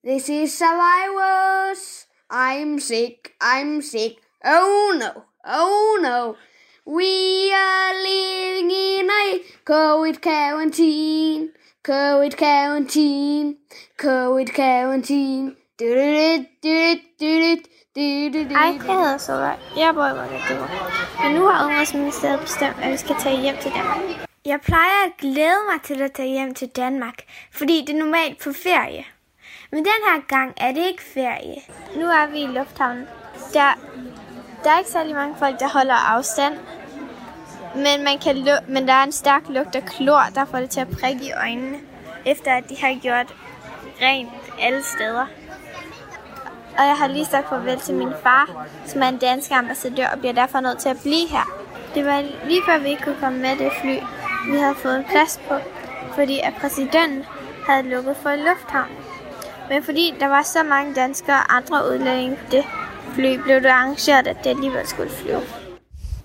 Speaker 5: This is a virus. I'm sick, I'm sick. Oh no, oh no. We are living in a COVID quarantine. COVID quarantine. COVID quarantine.
Speaker 17: Hej, jeg hedder Solvej. Jeg bor i Vagadur. Men nu har Udenrigsministeriet bestemt, at vi skal tage hjem til Danmark. Jeg plejer at glæde mig til at tage hjem til Danmark, fordi det er normalt på ferie. Men den her gang er det ikke ferie. Nu er vi i lufthavnen. Der, der er ikke særlig mange folk, der holder afstand. Men, man kan lu- men der er en stærk lugt af klor, der får det til at prikke i øjnene, efter at de har gjort rent alle steder. Og jeg har lige sagt farvel til min far, som er en dansk ambassadør og bliver derfor nødt til at blive her. Det var lige før vi ikke kunne komme med det fly, vi havde fået en plads på, fordi at præsidenten havde lukket for lufthavnen. Men fordi der var så mange danskere og andre udlændinge på det fly, blev det arrangeret, at det alligevel skulle flyve.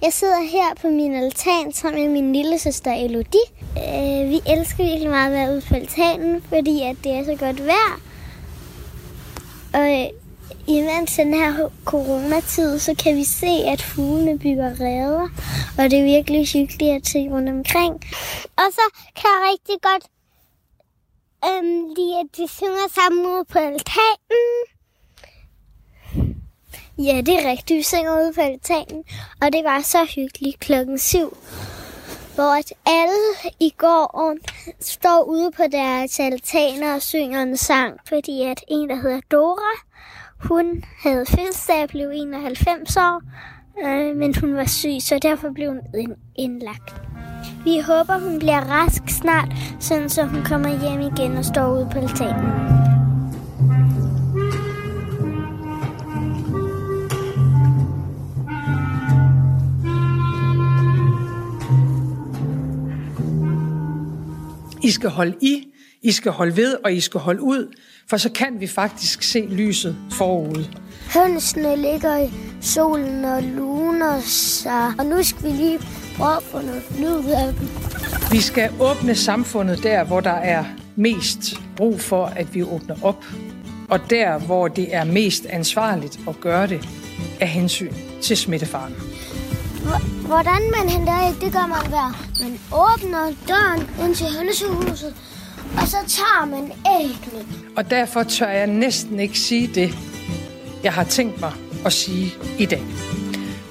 Speaker 1: Jeg sidder her på min altan sammen med min lille søster Elodie, Øh, vi elsker virkelig meget at være ude på altanen, fordi at det er så godt vejr. Og øh, imens den her coronatid, så kan vi se, at fuglene bygger reder, og det er virkelig hyggeligt at se rundt omkring. Og så kan jeg rigtig godt øhm, lide, at de synger sammen ude på altanen. Ja, det er rigtigt. Vi synger ude på altanen, og det var så hyggeligt klokken syv hvor at alle i går står ude på deres altaner og synger en sang, fordi at en, der hedder Dora, hun havde fødselsdag og blev 91 år, øh, men hun var syg, så derfor blev hun indlagt. Vi håber, hun bliver rask snart, sådan så hun kommer hjem igen og står ude på altanen.
Speaker 3: I skal holde i, I skal holde ved, og I skal holde ud, for så kan vi faktisk se lyset forude.
Speaker 1: Hønsene ligger i solen og luner sig, og nu skal vi lige prøve at få noget lyd af dem.
Speaker 3: Vi skal åbne samfundet der, hvor der er mest brug for, at vi åbner op, og der, hvor det er mest ansvarligt at gøre det af hensyn til smittefaren.
Speaker 1: Hvordan man henter det gør man hver. Man åbner døren ind til hønsehuset, og så tager man æggene.
Speaker 3: Og derfor tør jeg næsten ikke sige det, jeg har tænkt mig at sige i dag.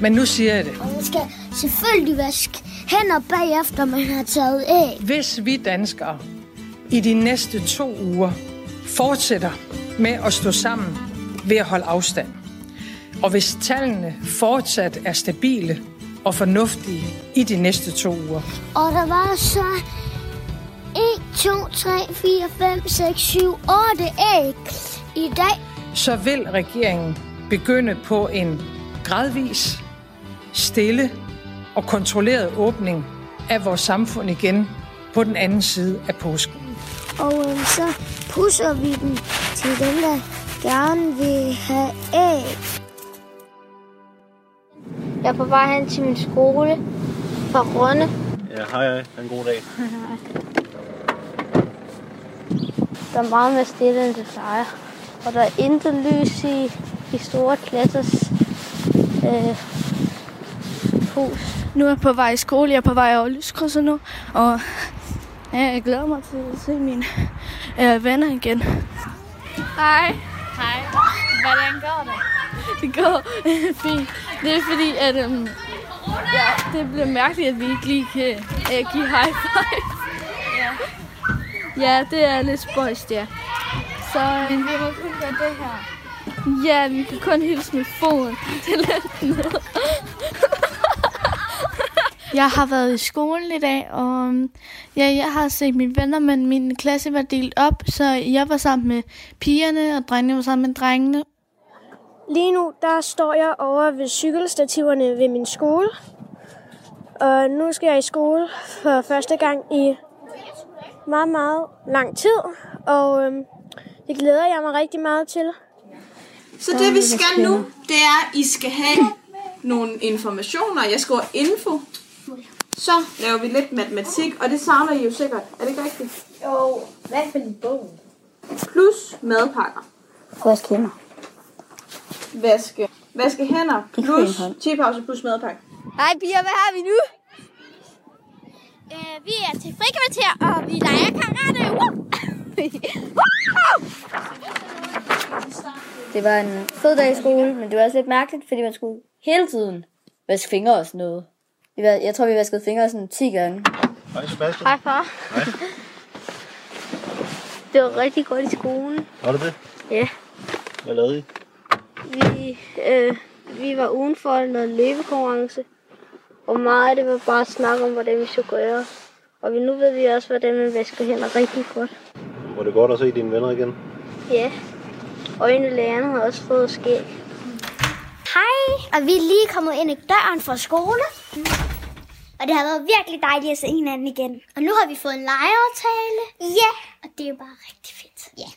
Speaker 3: Men nu siger jeg det.
Speaker 1: Og man skal selvfølgelig vaske hænder bagefter, man har taget æg.
Speaker 3: Hvis vi danskere i de næste to uger fortsætter med at stå sammen ved at holde afstand, og hvis tallene fortsat er stabile og fornuftige i de næste to uger.
Speaker 1: Og der var så 1, 2, 3, 4, 5, 6, 7, 8 æg i dag.
Speaker 3: Så vil regeringen begynde på en gradvis, stille og kontrolleret åbning af vores samfund igen på den anden side af påsken.
Speaker 1: Og øhm, så pusser vi den til dem, der gerne vil have æg.
Speaker 10: Jeg er på vej hen til min skole fra Rønne.
Speaker 34: Ja, hej hej. En god dag.
Speaker 10: Der er meget mere stille, end det plejer. Og der er intet lys i de store klassers øh, hus.
Speaker 35: Nu er jeg på vej i skole. Jeg er på vej over lyskrydset nu. Og ja, jeg glæder mig til at se mine øh, venner igen. Hej.
Speaker 36: Hej. Hvordan går det?
Speaker 35: Det går fint. Det er fordi, at um, ja, det bliver mærkeligt, at vi ikke lige kan uh, give high five.
Speaker 36: Ja.
Speaker 35: Ja, det er lidt spøjst, ja. Så,
Speaker 36: Men vi må kun gøre det her.
Speaker 35: Ja, vi kan kun hilse med foden. Det er lidt noget. Jeg har været i skolen i dag, og øhm, ja, jeg har set mine venner, men min klasse var delt op, så jeg var sammen med pigerne, og drengene var sammen med drengene.
Speaker 37: Lige nu, der står jeg over ved cykelstativerne ved min skole. Og nu skal jeg i skole for første gang i meget, meget lang tid. Og øhm, det glæder jeg mig rigtig meget til.
Speaker 33: Så det vi skal nu, det er, at I skal have nogle informationer. Jeg skriver info. Så laver vi lidt matematik, og det savner I jo sikkert. Er det ikke rigtigt?
Speaker 1: Jo, hvert fald i bogen.
Speaker 33: Plus madpakker.
Speaker 10: Vask hænder.
Speaker 33: Vaske, vaske hænder plus tipause plus madpakke.
Speaker 37: Hej piger, hvad har vi nu?
Speaker 1: Øh, vi er til frikvarter, og vi leger karate.
Speaker 10: Det var en fed dag i skole, men det var også lidt mærkeligt, fordi man skulle hele tiden vaske fingre og sådan noget. Vi var- Jeg tror, vi vaskede fingre sådan 10 gange.
Speaker 34: Hej Sebastian.
Speaker 37: Hej far.
Speaker 34: Hej.
Speaker 37: Det var rigtig godt i skolen.
Speaker 34: Var det det?
Speaker 37: Ja.
Speaker 34: Hvad lavede I?
Speaker 37: Vi, øh, vi var udenfor noget løbekonkurrence. Og meget af det var bare at snakke om, hvordan vi skulle gøre. Og vi- nu ved vi også, hvordan man vasker hænder rigtig godt.
Speaker 34: Var det godt at se dine venner igen?
Speaker 37: Ja. Og en af lærerne har også fået skæg.
Speaker 1: Hej, og vi er lige kommet ind i døren fra skole. Og det har været virkelig dejligt at se hinanden igen. Og nu har vi fået en legeaftale. Ja, og det er jo bare rigtig fedt. Ja.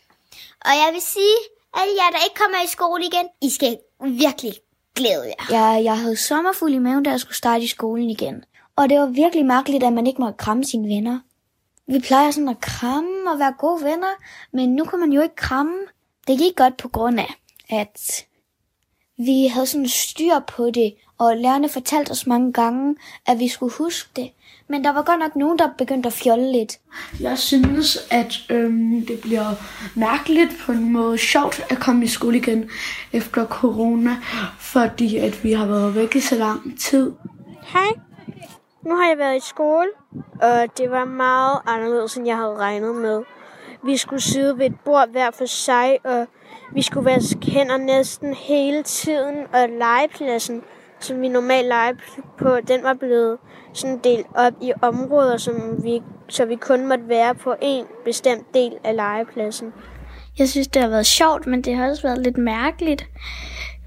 Speaker 1: Og jeg vil sige, alle jer, der ikke kommer i skole igen, I skal virkelig glæde jer.
Speaker 10: Jeg, jeg havde sommerfuld i maven, da jeg skulle starte i skolen igen. Og det var virkelig mærkeligt, at man ikke måtte kramme sine venner.
Speaker 17: Vi plejer sådan at kramme og være gode venner, men nu kan man jo ikke kramme. Det gik godt på grund af, at vi havde sådan styr på det, og lærerne fortalte os mange gange, at vi skulle huske det. Men der var godt nok nogen, der begyndte at fjolle lidt.
Speaker 38: Jeg synes, at øhm, det bliver mærkeligt på en måde sjovt at komme i skole igen efter corona, fordi at vi har været væk i så lang tid.
Speaker 39: Hej. Nu har jeg været i skole, og det var meget anderledes, end jeg havde regnet med. Vi skulle sidde ved et bord hver for sig, og vi skulle vaske hænder næsten hele tiden, og legepladsen, som vi normalt leger på, den var blevet sådan delt op i områder, som vi, så vi kun måtte være på en bestemt del af legepladsen.
Speaker 8: Jeg synes, det har været sjovt, men det har også været lidt mærkeligt,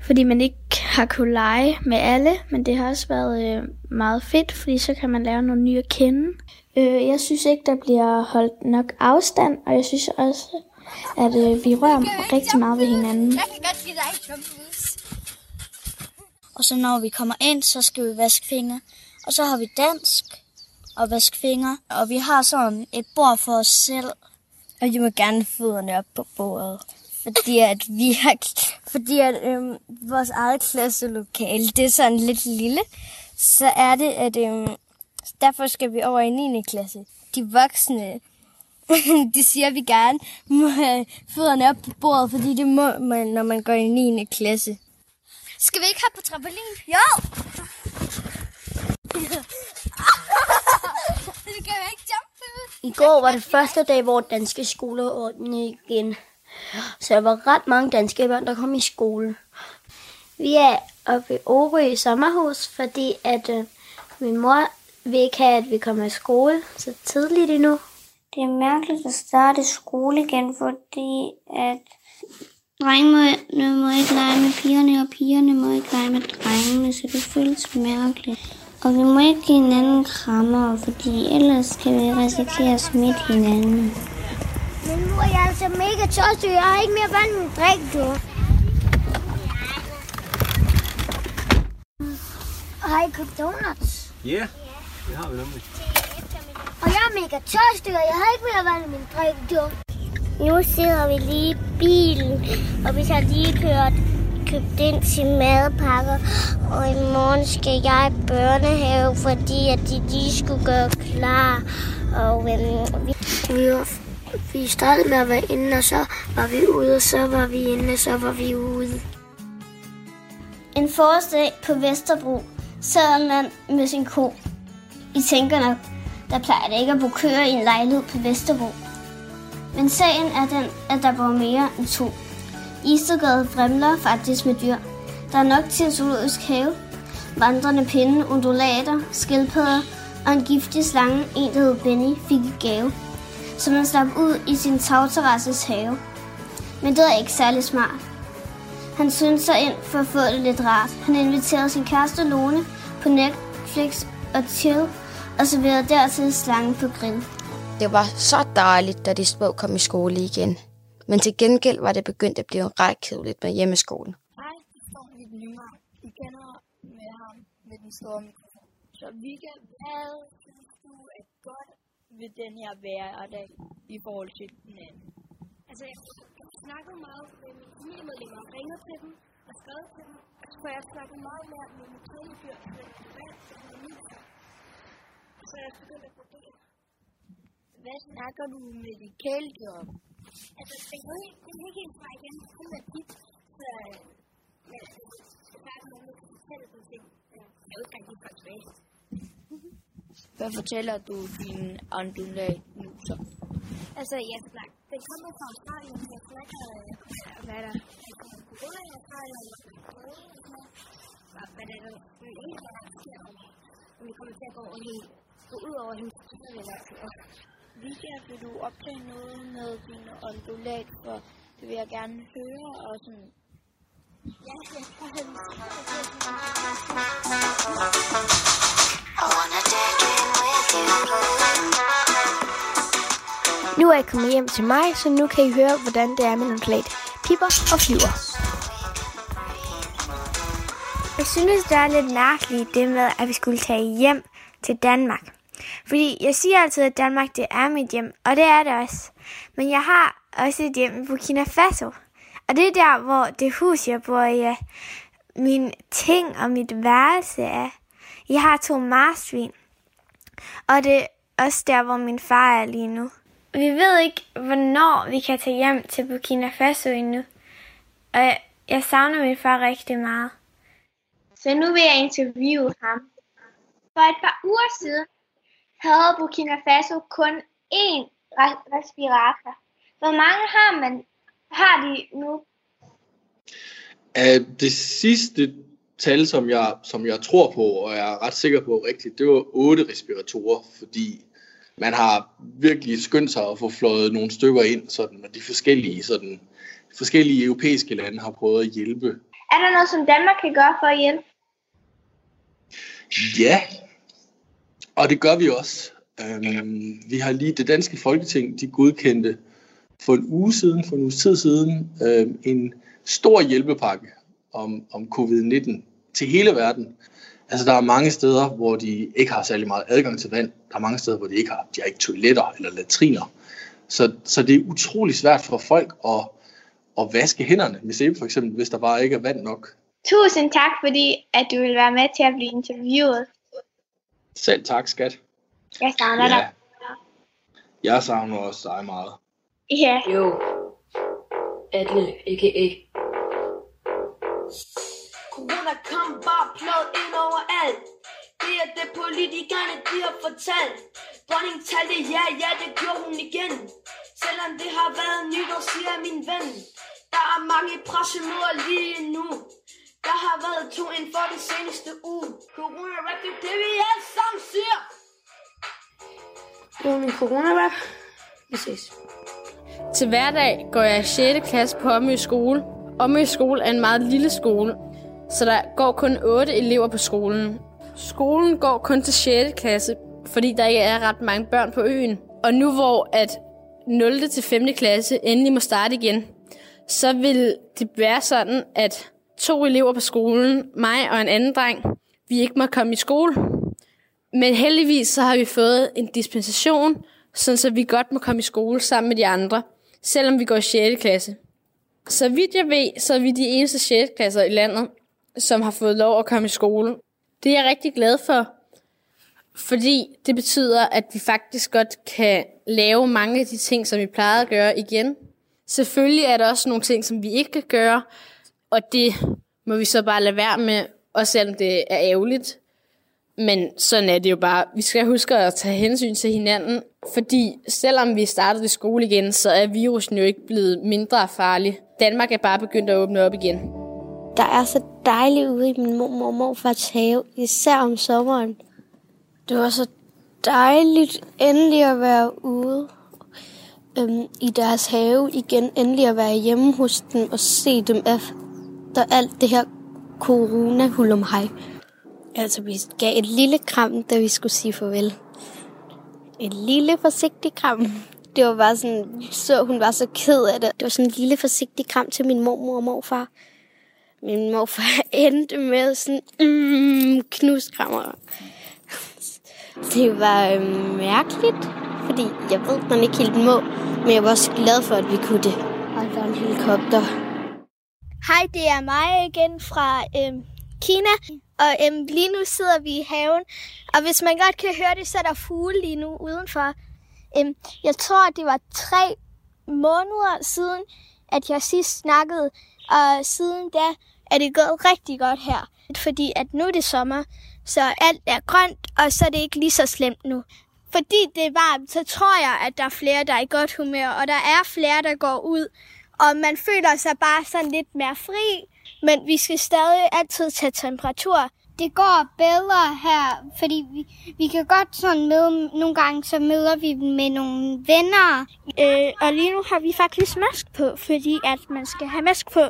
Speaker 8: fordi man ikke har kunnet lege med alle, men det har også været øh, meget fedt, fordi så kan man lære nogle nye at kende. Øh, jeg synes ikke, der bliver holdt nok afstand, og jeg synes også, at øh, vi rører rigtig meget ved hinanden.
Speaker 40: Og så når vi kommer ind, så skal vi vaske fingre. Og så har vi dansk og vaske fingre. Og vi har sådan et bord for os selv.
Speaker 2: Og de må gerne fødderne op på bordet. Fordi at vi har, fordi at øhm, vores eget klasselokale, det er sådan lidt lille. Så er det, at øhm, derfor skal vi over i 9. klasse. De voksne, de siger, at vi gerne må have fødderne op på bordet, fordi det må man, når man går i 9. klasse.
Speaker 40: Skal vi ikke have på trampolin?
Speaker 2: Jo!
Speaker 40: det kan jo ikke.
Speaker 41: I går var det første dag, hvor danske skoler åbnede igen. Så der var ret mange danske børn, der kom i skole. Vi er oppe i Orø i sommerhus, fordi at øh, min mor vil ikke have, at vi kommer i skole så tidligt endnu.
Speaker 40: Det er mærkeligt at starte skole igen, fordi at drengene må ikke lege med pigerne, og pigerne må ikke lege med drengene, så det føles mærkeligt. Og vi må ikke give hinanden krammer, fordi ellers kan vi risikere at smitte hinanden.
Speaker 1: Men mor, jeg er altså mega tørstig. Jeg har ikke mere vand i min drik, du. Har I købt donuts?
Speaker 34: Ja, yeah, det har vi nemlig.
Speaker 1: Og jeg er mega tørstig, og jeg har ikke mere vand i min drik, du. Nu sidder vi lige i bilen, og vi har lige kørt købt ind til madpakker, og i morgen skal jeg i børnehave, fordi at de lige skulle gøre klar. Og øhm, vi, vi, var, vi startede med at være inde, og så var vi ude, og så var vi inde, og så var vi ude. En forårsdag på Vesterbro sad man med sin ko. I tænker nok, der plejer det ikke at bo køer i en lejlighed på Vesterbro. Men sagen er den, at der bor mere end to. Istergade fremler faktisk med dyr. Der er nok til en zoologisk have. Vandrende pinde, undulater, skildpadder og en giftig slange, en der hed Benny, fik i gave. Som han slap ud i sin tagterrasses have. Men det er ikke særlig smart. Han syntes sig ind for at få det lidt rart. Han inviterede sin kæreste Lone på Netflix og chill, og serverede dertil slangen på grill.
Speaker 7: Det var så dejligt, da de små kom i skole igen. Men til gengæld var det begyndt at blive ret kedeligt med hjemmeskolen.
Speaker 11: Hej, det står mit nye. I kender med ham med den store mikrofon. Så Vika, hvad synes du er godt ved den her hverdag i forhold til den anden?
Speaker 16: Altså, jeg har snakket meget med mine familiemedlemmer og ringet til dem og skrevet til dem. Og så jeg snakket meget mere med mine min mand og med min Så jeg er begyndt at vurdere.
Speaker 11: Hvad snakker du med de kæledyr om?
Speaker 16: Altså, det er ikke, det er ikke helt fra igen. Det er dit. Så, men, der er noget, der kan fortælle dem ting. Jeg er jo ikke rigtig godt tilbage.
Speaker 11: Hvad fortæller du din ondulat nu så?
Speaker 16: Altså, jeg snakker. Den kommer fra Australien, så jeg snakker, øh, hvad er der? Corona i Australien, hvad er der? Men ikke, hvad der sker, om vi kommer til at gå, og helt, gå ud over hendes og
Speaker 11: Vika, vil du optage noget med din ondulat, for det vil jeg gerne høre, og sådan...
Speaker 16: Ja, jeg have
Speaker 17: Nu er jeg kommet hjem til mig, så nu kan I høre, hvordan det er med en klædt pipper og flyver. Jeg synes, det er lidt mærkeligt det med, at vi skulle tage hjem til Danmark. Fordi jeg siger altid, at Danmark det er mit hjem, og det er det også. Men jeg har også et hjem i Burkina Faso. Og det er der, hvor det hus, jeg bor i, er mine ting og mit værelse er. Jeg har to marsvin. Og det er også der, hvor min far er lige nu. Vi ved ikke, hvornår vi kan tage hjem til Burkina Faso endnu. Og jeg, jeg savner min far rigtig meget.
Speaker 42: Så nu vil jeg interviewe ham. For et par uger siden havde Burkina Faso kun én respirator. Hvor mange har man har de nu?
Speaker 43: Af det sidste tal, som jeg, som jeg tror på, og jeg er ret sikker på rigtigt, det var otte respiratorer, fordi man har virkelig skyndt sig at få fløjet nogle stykker ind, sådan, og de forskellige, sådan, forskellige europæiske lande har prøvet at hjælpe.
Speaker 42: Er der noget, som Danmark kan gøre for at hjælpe?
Speaker 43: Ja, og det gør vi også. Øhm, vi har lige det danske folketing, de godkendte for en uge siden, for en uges tid siden, øhm, en stor hjælpepakke om, om covid-19 til hele verden. Altså der er mange steder, hvor de ikke har særlig meget adgang til vand. Der er mange steder, hvor de ikke har, de har ikke toiletter eller latriner. Så, så det er utrolig svært for folk at, at vaske hænderne, med sæbe, for eksempel, hvis der bare ikke er vand nok.
Speaker 42: Tusind tak, fordi at du vil være med til at blive interviewet.
Speaker 43: Selv tak, skat.
Speaker 42: Jeg savner ja. dig.
Speaker 43: Jeg savner også dig meget.
Speaker 42: Ja.
Speaker 44: Jo. Atle, a.k.a.
Speaker 45: Corona kom bare pløjet ind over alt. Det er det politikerne, de har fortalt. Dronning talte ja, ja, det gjorde hun igen. Selvom det har været nytår, siger min ven. Der er mange pressemøder lige nu. Der har været to inden for den seneste uge. Corona rap, det er det vi alle sammen siger.
Speaker 44: Det var min corona-rap. Vi ses.
Speaker 46: Til hverdag går jeg i 6. klasse på Omø skole. Omø skole er en meget lille skole, så der går kun 8 elever på skolen. Skolen går kun til 6. klasse, fordi der ikke er ret mange børn på øen. Og nu hvor at 0. til 5. klasse endelig må starte igen, så vil det være sådan, at to elever på skolen, mig og en anden dreng, vi ikke må komme i skole. Men heldigvis så har vi fået en dispensation, sådan så vi godt må komme i skole sammen med de andre, selvom vi går i 6. klasse. Så vidt jeg ved, så er vi de eneste 6. klasser i landet, som har fået lov at komme i skole. Det er jeg rigtig glad for, fordi det betyder, at vi faktisk godt kan lave mange af de ting, som vi plejede at gøre igen. Selvfølgelig er der også nogle ting, som vi ikke kan gøre, og det må vi så bare lade være med, også selvom det er ærgerligt. Men sådan er det jo bare. Vi skal huske at tage hensyn til hinanden, fordi selvom vi startede i skole igen, så er virusen jo ikke blevet mindre farlig. Danmark er bare begyndt at åbne op igen.
Speaker 5: Der er så dejligt ude i min mormor og morfars have, især om sommeren. Det var så dejligt endelig at være ude øhm, i deres have igen. Endelig at være hjemme hos dem og se dem efter alt det her corona hulum hej. Altså, vi gav et lille kram, da vi skulle sige farvel. En lille forsigtig kram. Det var bare sådan, så hun var så ked af det. Det var sådan en lille forsigtig kram til min mormor og morfar. Min morfar endte med sådan mm, knuskrammer. Det var øh, mærkeligt, fordi jeg ved, man ikke helt må. Men jeg var også glad for, at vi kunne det. Og der er en helikopter.
Speaker 8: Hej, det er mig igen fra øhm, Kina. Og øhm, lige nu sidder vi i haven. Og hvis man godt kan høre det, så er der fugle lige nu udenfor. Øhm, jeg tror, det var tre måneder siden, at jeg sidst snakkede. Og siden da er det gået rigtig godt her. Fordi at nu er det sommer, så alt er grønt, og så er det ikke lige så slemt nu. Fordi det er varmt, så tror jeg, at der er flere, der er i godt humør, og der er flere, der går ud. Og man føler sig bare sådan lidt mere fri, men vi skal stadig altid tage temperatur. Det går bedre her, fordi vi, vi kan godt sådan møde, nogle gange så møder vi med nogle venner.
Speaker 47: Øh, og lige nu har vi faktisk mask på, fordi at man skal have mask på,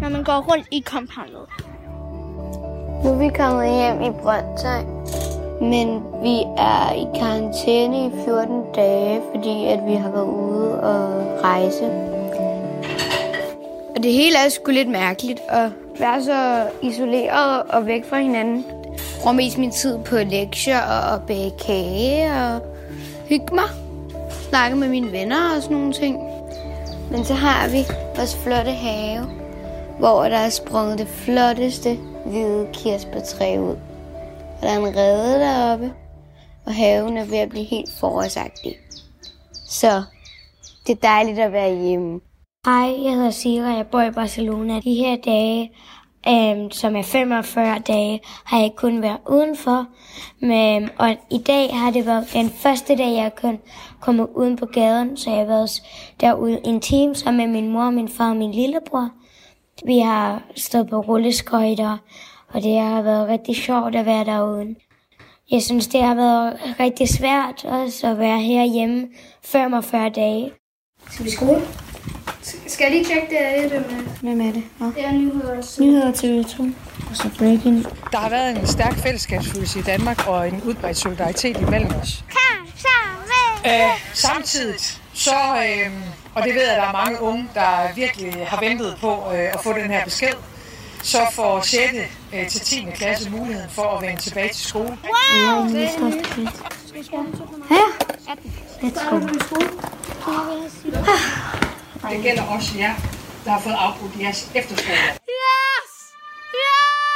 Speaker 47: når man går rundt i compoundet.
Speaker 48: Nu er vi kommet hjem i Brøndshøj, men vi er i karantæne i 14 dage, fordi at vi har været ude og rejse.
Speaker 49: Og det hele er sgu lidt mærkeligt at være så isoleret og væk fra hinanden.
Speaker 7: bruger mest min tid på lektier og bage kage og hygge mig. Snakke med mine venner og sådan nogle ting. Men så har vi vores flotte have, hvor der er sprunget det flotteste hvide kirsebærtræ ud. Og der er en rede deroppe, og haven er ved at blive helt forårsagtig. Så det er dejligt at være hjemme.
Speaker 4: Hej, jeg hedder Sira, jeg bor i Barcelona. De her dage, øhm, som er 45 dage, har jeg kun været udenfor. Men, og i dag har det været den første dag, jeg kun kommet uden på gaden, så jeg har været derude en time sammen med min mor, min far og min lillebror. Vi har stået på rulleskøjter, og det har været rigtig sjovt at være derude. Jeg synes, det har været rigtig svært også at være herhjemme 45 dage.
Speaker 5: Skal vi skole? Skal jeg lige tjekke det af det med?
Speaker 7: Hvem er det? Ja.
Speaker 5: Det er nyheder.
Speaker 7: Nyheder TV2. Og så breaking.
Speaker 3: Der har været en stærk fællesskabsfølelse i Danmark og en udbredt solidaritet imellem os.
Speaker 1: Kom sammen!
Speaker 3: Øh, samtidig så, øh, og det ved jeg, at der er mange unge, der virkelig har ventet på øh, at få den her besked, så får 6. Øh, til 10. klasse muligheden for at vende tilbage til skole.
Speaker 4: Wow!
Speaker 7: Det er klasse.
Speaker 4: Ja.
Speaker 7: Let's go.
Speaker 3: Det gælder også jer, der har fået afbrudt jeres efterskole.
Speaker 35: Yes! Yes!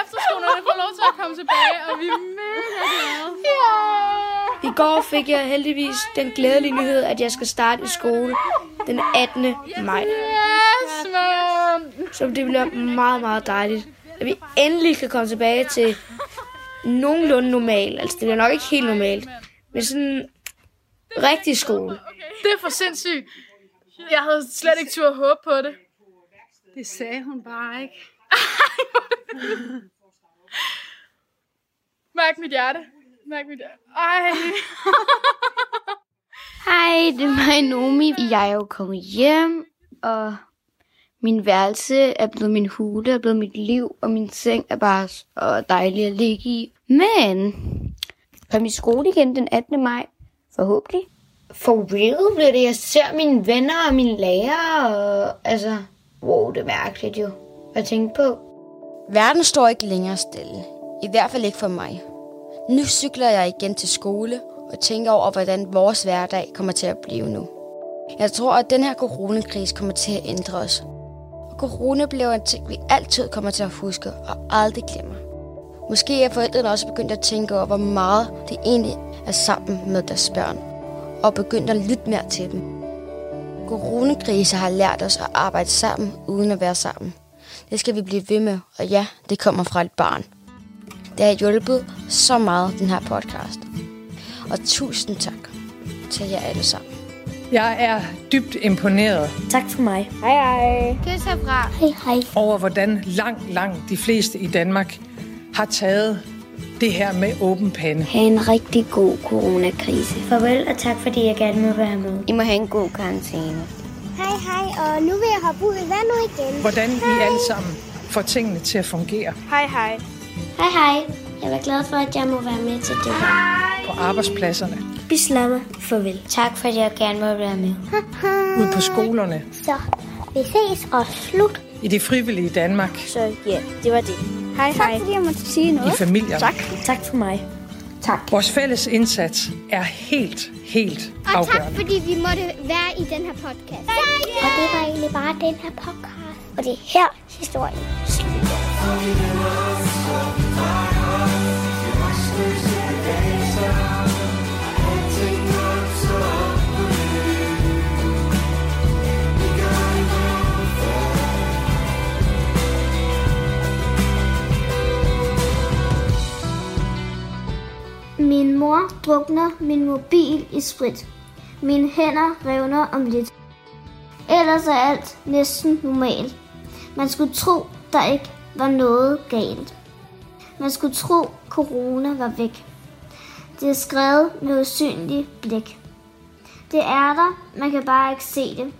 Speaker 35: Efterskolerne får lov til at komme tilbage, og vi er mega glade.
Speaker 7: I går fik jeg heldigvis den glædelige nyhed, at jeg skal starte i skole den 18. maj.
Speaker 35: Yes, man!
Speaker 7: Så det bliver meget, meget dejligt, at vi endelig kan komme tilbage til nogenlunde normal. Altså, det bliver nok ikke helt normalt, men sådan rigtig skole.
Speaker 35: Det er for sindssygt. Jeg havde slet ikke tur at håbe på det.
Speaker 50: Det sagde hun bare ikke.
Speaker 35: Mærk mit hjerte. Mærk mit hjerte. Ej.
Speaker 7: Hej, det er mig, Nomi. Jeg er jo kommet hjem, og min værelse er blevet min hule, er blevet mit liv, og min seng er bare så dejlig at ligge i. Men kom i skole igen den 18. maj, forhåbentlig. For real bliver det, jeg ser mine venner og mine lærere, og altså, wow, det er mærkeligt jo at tænke på. Verden står ikke længere stille. I hvert fald ikke for mig. Nu cykler jeg igen til skole og tænker over, hvordan vores hverdag kommer til at blive nu. Jeg tror, at den her coronakrise kommer til at ændre os. Og corona bliver en ting, vi altid kommer til at huske og aldrig glemmer. Måske er forældrene også begyndt at tænke over, hvor meget det egentlig er sammen med deres børn. Og begyndt at lytte mere til dem. Coronakrise har lært os at arbejde sammen, uden at være sammen. Det skal vi blive ved med, og ja, det kommer fra et barn. Det har hjulpet så meget, den her podcast. Og tusind tak til jer alle sammen.
Speaker 3: Jeg er dybt imponeret
Speaker 4: Tak for mig.
Speaker 5: Hej hej.
Speaker 4: Kys herfra. Hej hej.
Speaker 3: over, hvordan langt, langt de fleste i Danmark har taget det her med åben pande.
Speaker 4: Ha' en rigtig god coronakrise. Farvel, og tak fordi jeg gerne må være med. I må have en god karantæne.
Speaker 1: Hej hej, og nu vil jeg hoppe ud i vandet igen.
Speaker 3: Hvordan I alle sammen får tingene til at fungere
Speaker 5: Hej hej.
Speaker 4: Hej hej. Jeg er glad for, at jeg må være med til det her.
Speaker 3: på arbejdspladserne,
Speaker 4: Bislama, farvel. Tak for, at jeg gerne må være med.
Speaker 3: ude på skolerne,
Speaker 1: Så, vi ses og slut.
Speaker 3: i det frivillige Danmark,
Speaker 5: Så ja, det var det. Hej
Speaker 1: tak
Speaker 5: hej.
Speaker 1: fordi jeg måtte sige
Speaker 3: i
Speaker 1: noget.
Speaker 3: familierne.
Speaker 5: Tak.
Speaker 4: Tak for mig. Tak.
Speaker 3: Vores fælles indsats er helt, helt
Speaker 1: Og tak
Speaker 3: afgørende.
Speaker 1: fordi vi måtte være i den her podcast. Og det var egentlig bare den her podcast. Og det er her historien slutter. Min mor drukner min mobil i sprit. Mine hænder revner om lidt. Ellers er alt næsten normalt. Man skulle tro, der ikke var noget galt. Man skulle tro, corona var væk. Det er skrevet med usynlig blik. Det er der, man kan bare ikke se det.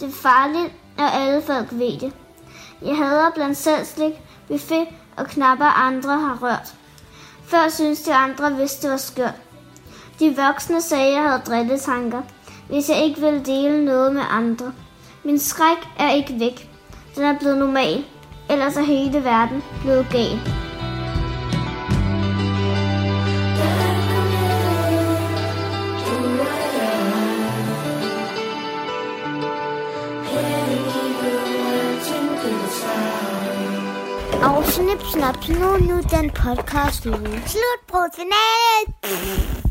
Speaker 1: Det er farligt, og alle folk ved det. Jeg hader blandt selv slik, buffet og knapper andre har rørt. Før synes de andre vidste, det var skørt. De voksne sagde, jeg havde drilletanker, hvis jeg ikke ville dele noget med andre. Min skræk er ikke væk. Den er blevet normal.
Speaker 2: ellers er hele verden blevet gal. Yeah. Snip, snap, nu, nu den podcast ude. Slut på finalen!